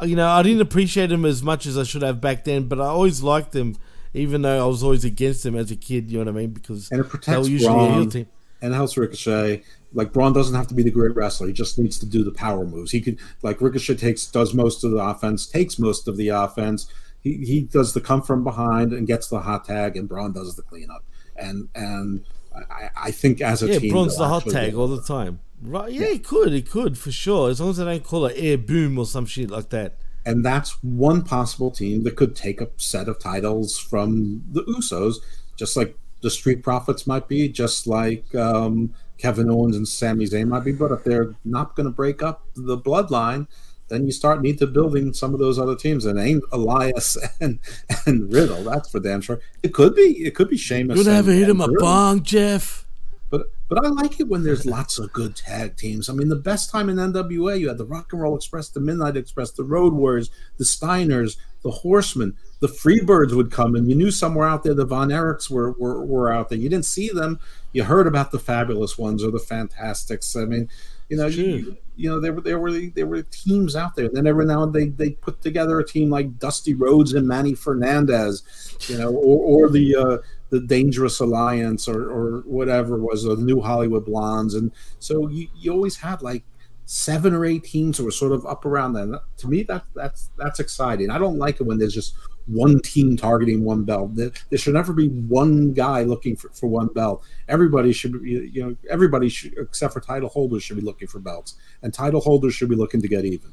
Uh, You know, I didn't appreciate them as much as I should have back then, but I always liked them, even though I was always against them as a kid. You know what I mean? Because and it they protects were usually a heel team. and helps Ricochet. Like Braun doesn't have to be the great wrestler; he just needs to do the power moves. He could like Ricochet takes does most of the offense, takes most of the offense. He he does the come from behind and gets the hot tag, and Braun does the cleanup. And and I, I think as a Yeah, team, Braun's the hot tag all the time. Right? Yeah, he could. He could for sure, as long as they don't call it air boom or some shit like that. and that's one possible team that could take a set of titles from the Usos, just like the Street Profits might be, just like um, Kevin Owens and Sami Zayn might be. But if they're not going to break up the bloodline, then you start need to building some of those other teams. And ain't Elias and and Riddle, that's for damn sure. It could be. It could be Sheamus. You gonna ever and- hit him a bong, Jeff? But but I like it when there's lots of good tag teams. I mean, the best time in NWA, you had the Rock and Roll Express, the Midnight Express, the Road Warriors, the Steiners, the Horsemen, the Freebirds would come, and you knew somewhere out there the Von Erichs were, were were out there. You didn't see them, you heard about the Fabulous Ones or the Fantastics. I mean, you know, you, you know, there were there were there were teams out there. then every now and then they they put together a team like Dusty Rhodes and Manny Fernandez, you know, or or the uh, the Dangerous Alliance or or whatever was the New Hollywood Blondes, and so you, you always had like seven or eight teams that were sort of up around that. That- To me, that that's that's exciting. I don't like it when there's just one team targeting one belt. There, there should never be one guy looking for, for one belt. Everybody should be, you know, everybody should, except for title holders should be looking for belts, and title holders should be looking to get even.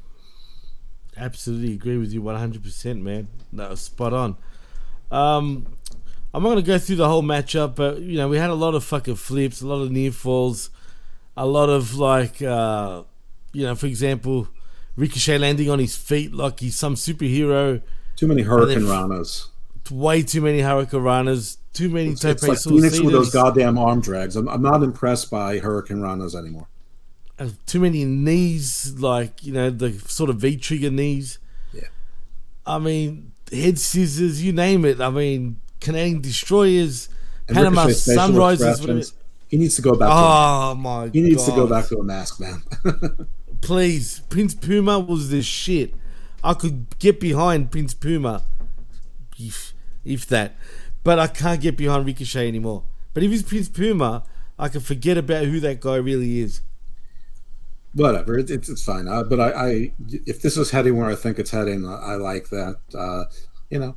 Absolutely agree with you 100%, man. That was spot on. Um, I'm not going to go through the whole matchup, but, you know, we had a lot of fucking flips, a lot of near falls, a lot of, like, uh, you know, for example, Ricochet landing on his feet like he's some superhero. Too many Hurricane Ranas. Way too many Hurricane Ranas. Too many It's, Tope it's like Phoenix with those goddamn arm drags. I'm, I'm not impressed by Hurricane Ranas anymore. uh, too many knees, like you know the sort of V trigger knees. Yeah. I mean, head scissors, you name it. I mean, Canadian destroyers, And Panama sunrises, he needs to go back. Oh to, my He needs to go back to a mask, man. Please, Prince Puma was the shit. I could get behind Prince Puma, if, if that, but I can't get behind Ricochet anymore. But if he's Prince Puma, I can forget about who that guy really is. Whatever, it, it's it's fine. Uh, but I, I, if this is heading where I think it's heading, I, I like that. Uh, you know,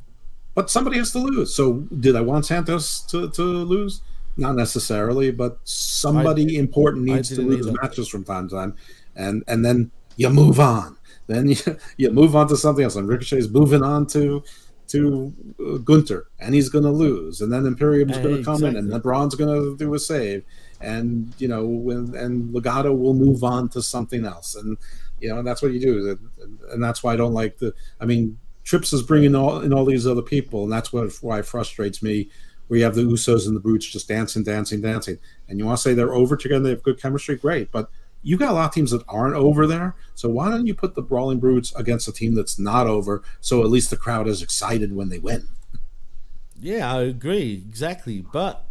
but somebody has to lose. So, did I want Santos to, to lose? Not necessarily, but somebody I- important needs to lose either. matches from time to time, and and then you move on. Then you, you move on to something else. And Ricochet's moving on to to uh, Gunther, and he's going to lose. And then Imperium's Hey, going to come in, and LeBron's going to do a save, and you know, when, and Legato will move on to something else, and you know, that's what you do. And, and that's why I don't like the. I mean, Trips is bringing all in all these other people, and that's what why it frustrates me. Where you have the Usos and the Brutes just dancing, dancing, dancing, and you want to say they're over together, they have good chemistry, great, but you got a lot of teams that aren't over there. So why don't you put the Brawling Brutes against a team that's not over, so at least the crowd is excited when they win? Yeah, I agree exactly, but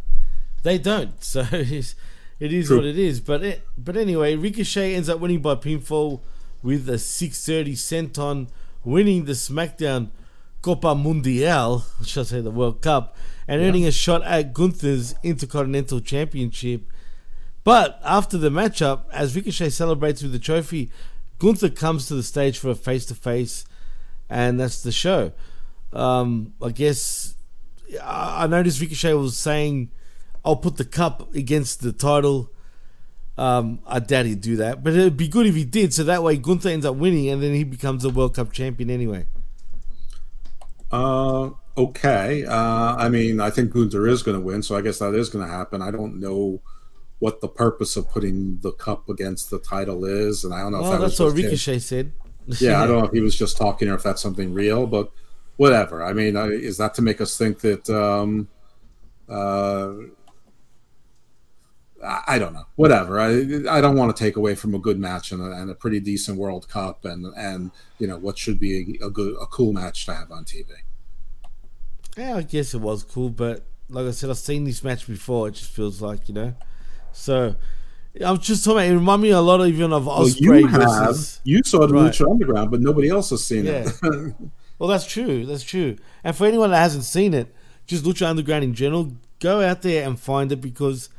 they don't. So it's, it is True. what it is. But it, but anyway, Ricochet ends up winning by pinfall with a 6:30 senton, winning the SmackDown Copa Mundial, should I say the World Cup, and earning a shot at Gunther's Intercontinental Championship. But after the matchup, as Ricochet celebrates with the trophy, Gunther comes to the stage for a face to face, and that's the show. Um, I guess I noticed Ricochet was saying, "I'll put the cup against the title." Um, I doubt he'd do that, but it'd be good if he did. So that way, Gunther ends up winning, and then he becomes a World Cup champion anyway. Uh, okay. Uh, I mean, I think Gunther is going to win, so I guess that is going to happen. I don't know what the purpose of putting the cup against the title is, and I don't know if that that's was what just him. Ricochet said. yeah, I don't know if he was just talking or if that's something real, but whatever. I mean, is that to make us think that? Um, uh, I don't know. Whatever. I I don't want to take away from a good match and a, and a pretty decent World Cup and and you know what should be a, good a cool match to have on TV. Yeah, I guess it was cool, but like I said, I've seen this match before. It just feels like you know. So I'm just talking. About, it reminded me a lot of even of Well, Osprey you have versus. you saw the Right. Lucha Underground, but nobody else has seen Yeah. it. Well, that's true. That's true. And for anyone that hasn't seen it, just Lucha Underground in general, go out there and find it because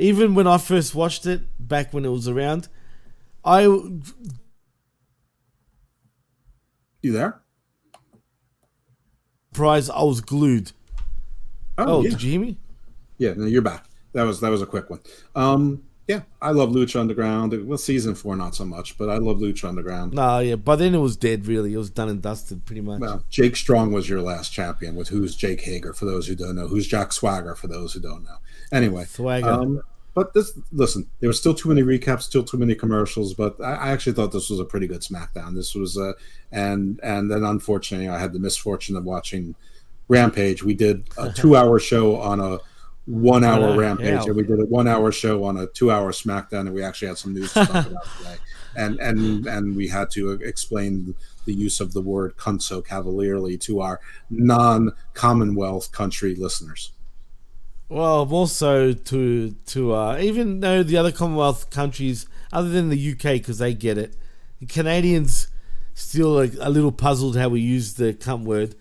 even when I first watched it back when it was around, I you there? prize I was glued. Oh, oh yeah. did you hear me? Yeah, no, you're back. That was that was a quick one. Um, yeah, I love Lucha Underground. Well, season four not so much, but I love Lucha Underground. No, yeah. By then it was dead. Really, it was done and dusted, pretty much. Well, Jake Strong was your last champion. With who's Jake Hager for those who don't know, who's Jack Swagger for those who don't know. Anyway, Swagger. Um, but this, listen, there were still too many recaps, still too many commercials. But I, I actually thought this was a pretty good SmackDown. This was a, and and then unfortunately, I had the misfortune of watching Rampage. We did a two-hour show on a one-hour What the Rampage, hell? and we did a one-hour show on a two-hour SmackDown, and we actually had some news to talk about today. And and and we had to explain the use of the word "cunt" so cavalierly to our non-Commonwealth country listeners. Well, also to to uh, even though the other Commonwealth countries, other than the UK, because they get it, the Canadians still like a little puzzled how we use the cunt word,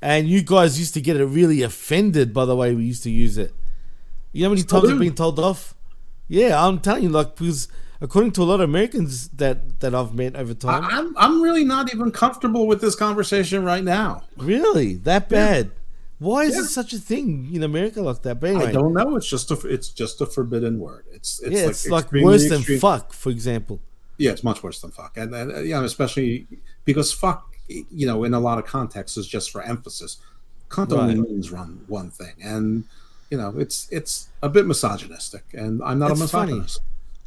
and you guys used to get it really offended by the way we used to use it. You know how many times I've been told off? Yeah, I'm telling you, like because according to a lot of Americans that that I've met over time, I'm I'm really not even comfortable with this conversation right now. really that bad. Why is it such a thing in America like that? But anyway, I don't know. It's just a it's just a forbidden word. It's it's yeah, like it's like worse than extreme- fuck, for example. Yeah, it's much worse than fuck, and, and uh, you know, especially because fuck, you know, in a lot of contexts is just for emphasis. Cunt only means one one thing, and you know, it's it's a bit misogynistic, and I'm not It's a funny. misogynist.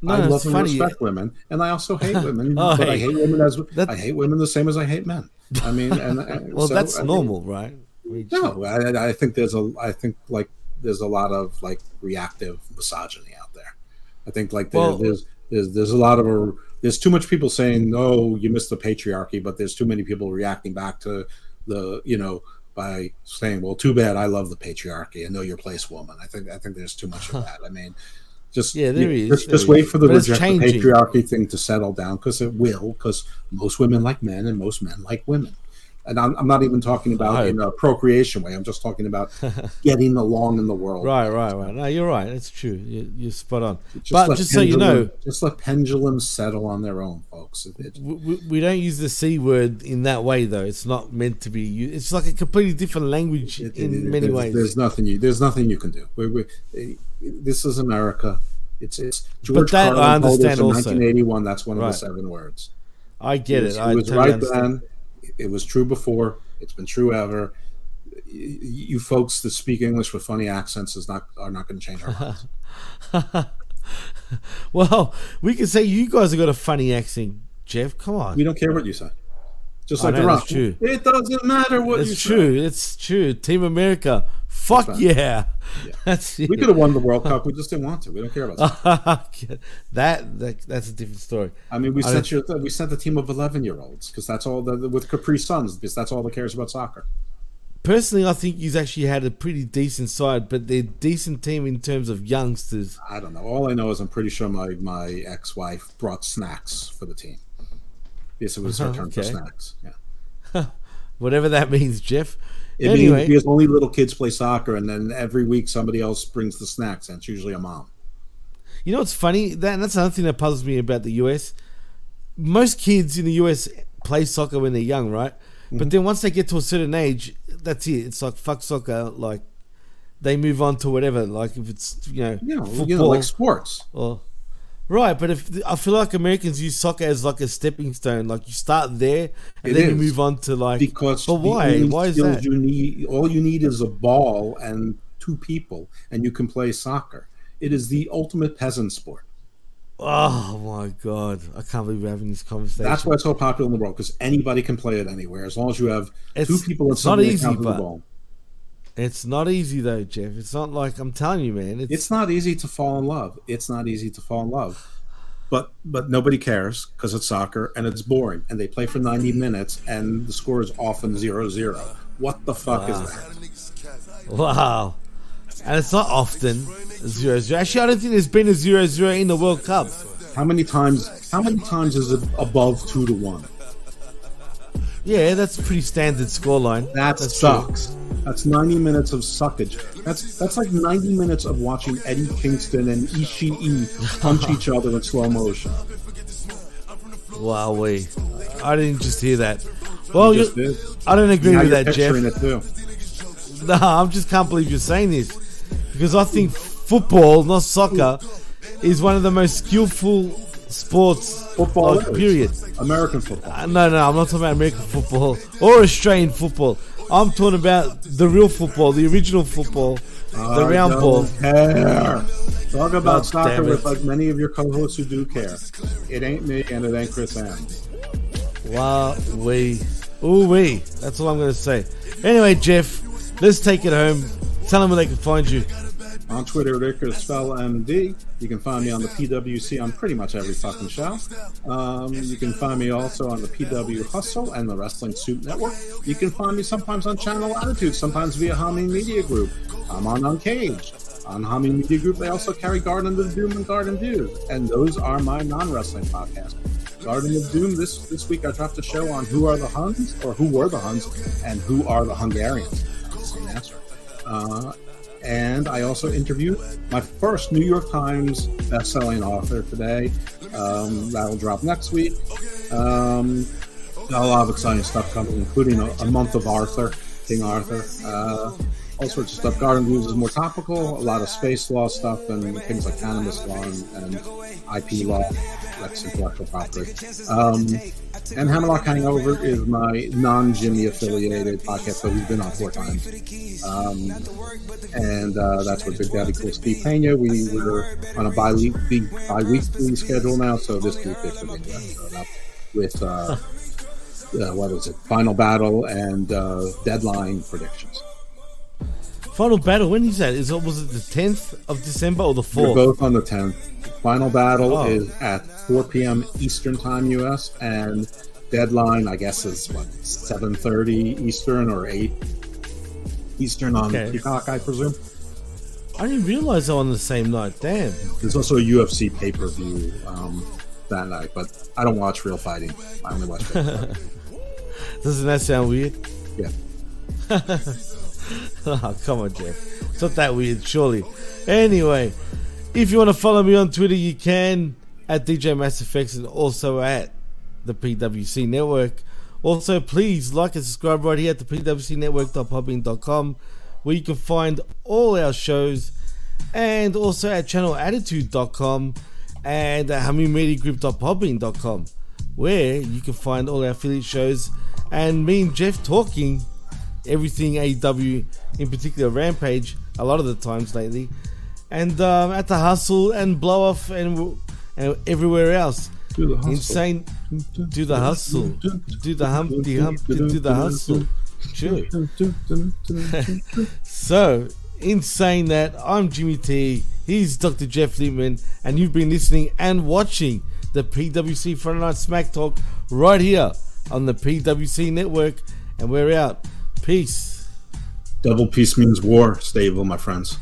No, I love and funny. respect women, and I also hate women, Oh, but I hate women as I hate women the same as I hate men. I mean, and, and Well, so, that's I mean, normal, right? We- no, I, I think there's a I think like there's a lot of like reactive misogyny out there. I think like there, Well- there's there's there's a lot of a, there's too much people saying oh you missed the patriarchy, but there's too many people reacting back to the you know by saying well too bad I love the patriarchy I know your place woman. I think I think there's too much of that. I mean. Just Yeah, there you- is, Just, there just wait for the reject the patriarchy thing to settle down because it will. Because most women like men and most men like women. And I'm, I'm not even talking about I in a procreation way. I'm just talking about getting along in the world. Right, right, right. No, you're right. That's true. You, you're spot on. Just but just so you know, just let pendulums settle on their own, folks. It- it- we, we don't use the c word in that way, though. It's not meant to be. u- It's like a completely different language in it- many there's, ways. There's nothing you there's nothing you can do. We, we, this is America. It's it's George that Carlin us understand also. 1981. That's one of Right. the seven words. I get it. was, I was totally right understand. then. It was true before. It's been true ever. You folks that speak English with funny accents is not are not going to change our minds. well, we can say you guys have got a funny accent, Jeff. Come on. we don't care what you say. Just I like know, the rock. It doesn't matter what you It's say. true. It's true. Team America. Fuck right. yeah. That's it. We could have won the World Cup. We just didn't want to. We don't care about that. that, that that's a different story. I mean, we I sent don't- we sent a team of eleven year olds because that's all the with Capri Suns because that's all that cares about soccer. Personally, I think he's actually had a pretty decent side, but they're decent team in terms of youngsters. I don't know. All I know is I'm pretty sure my my ex wife brought snacks for the team. Yes, it was her uh-huh, turn for snacks. Yeah. Whatever that means, Jeff. It anyway, means because only little kids play soccer, and then every week somebody else brings the snacks, and it's usually a mom. You know what's funny? That that's another thing that puzzles me about the US. Most kids in the US play soccer when they're young, right? Mm-hmm. But then once they get to a certain age, that's it. It's like fuck soccer. Like they move on to whatever. Like if it's you know Yeah, football you know, like sports. or right. But if I feel like Americans use soccer as like a stepping stone. Like you start there and It then you move on to like Because But why? Why is that? You need all you need is a ball and two people, and you can play soccer. It is the ultimate peasant sport. Oh my god! I can't believe we're having this conversation. That's why it's so popular in the world because anybody can play it anywhere as long as you have It's- two people and it's not somebody easy, but- ball. It's not easy though, Jeff. It's not like I'm telling you, man. It's, It's not easy to fall in love. It's not easy to fall in love. But but nobody cares because it's soccer and it's boring and they play for 90 minutes and the score is often 0-0. What the fuck Wow. is that? Wow. And it's not often a zero zero. Actually, I don't think there's been a zero zero in the World Cup. How many times how many times is it above 2 to 1? Yeah, that's a pretty standard scoreline. That That's true. That's 90 minutes of suckage. That's that's like 90 minutes of watching Eddie Kingston and Ishii punch each other in slow motion. Wow, we. I didn't just hear that. Well, You you did. I don't agree Now with that, Jeff. picturing it too. No, I just can't believe you're saying this because I think football, not soccer, is one of the most skillful sports. Football period. American football. Uh, no, no, I'm not talking about American football or Australian football. I'm talking about the real football, the original football, the I round ball. Care. Talk about God soccer with like many of your co-hosts who do care. It ain't me and it ain't Chris M. Wow, we, ooh wee. That's all I'm going to say. Anyway, Jeff, let's take it home. Tell them where they can find you. On Twitter, Rick is MD. You can find me on the PWC on pretty much every fucking show. Um, you can find me also on the PW Hustle and the Wrestling Suit Network. You can find me sometimes on Channel Attitude, sometimes via Humming Media Group. I'm on Uncaged. On Humming Media Group, they also carry Garden of Doom and Garden Views, and those are my non-wrestling podcasts. Garden of Doom. This this week, I dropped a show on who are the Huns, or who were the Huns, and who are the Hungarians. Uh, and I also interviewed my first New York Times best-selling author today. Um, that'll drop next week. Um, a lot of exciting stuff coming, including a, a month of Arthur, King Arthur. Uh, all sorts of stuff. Garden Blues is more topical. A lot of space law stuff and things like cannabis law and, and IP law. That's intellectual property. Um, and Hammerlock Hangover is my non-Jimmy affiliated podcast that we've been on four times. Um, and uh, that's with Big Daddy Cool Steve Pena. We were on a bi-weekly, bi-weekly schedule now, so this week they should be up with uh, uh, what is it? Final Battle and uh, Deadline predictions. Final battle. When is that? Is it was it the tenth of December or the fourth? both on the 10th. Final Battle Oh. is at 4 p.m. Eastern Time, U.S. and Deadline, I guess, is what 7:30 Eastern or 8 Eastern on Okay. Peacock, I presume. I didn't realize they were on the same night. Damn. There's also a UFC pay per view um, that night, but I don't watch real fighting. I only watch. Doesn't that sound weird? Yeah. oh, come on, Jeff. It's not that weird, surely. Anyway, if you want to follow me on Twitter, you can at DJ Mass Effects and also at the PWC Network. Also, please like and subscribe right here at the PWCNetwork.podbean.com where you can find all our shows and also at channelattitude.com and at hummingmediagroup.podbean.com where you can find all our affiliate shows and me and Jeff talking everything AEW, in particular Rampage, a lot of the times lately, and um, at the Hustle and Blow Off and, and everywhere else. Do the hustle. Insane. Do the hustle. Do the Humpty Hump. Do the hustle. Sure. so, in saying that, I'm Jimmy T. He's Dr. Jeff Lippman, and you've been listening and watching the PWC Friday Night Smack Talk right here on the PWC Network, and we're out. Peace. Double peace means war. Stay evil, my friends.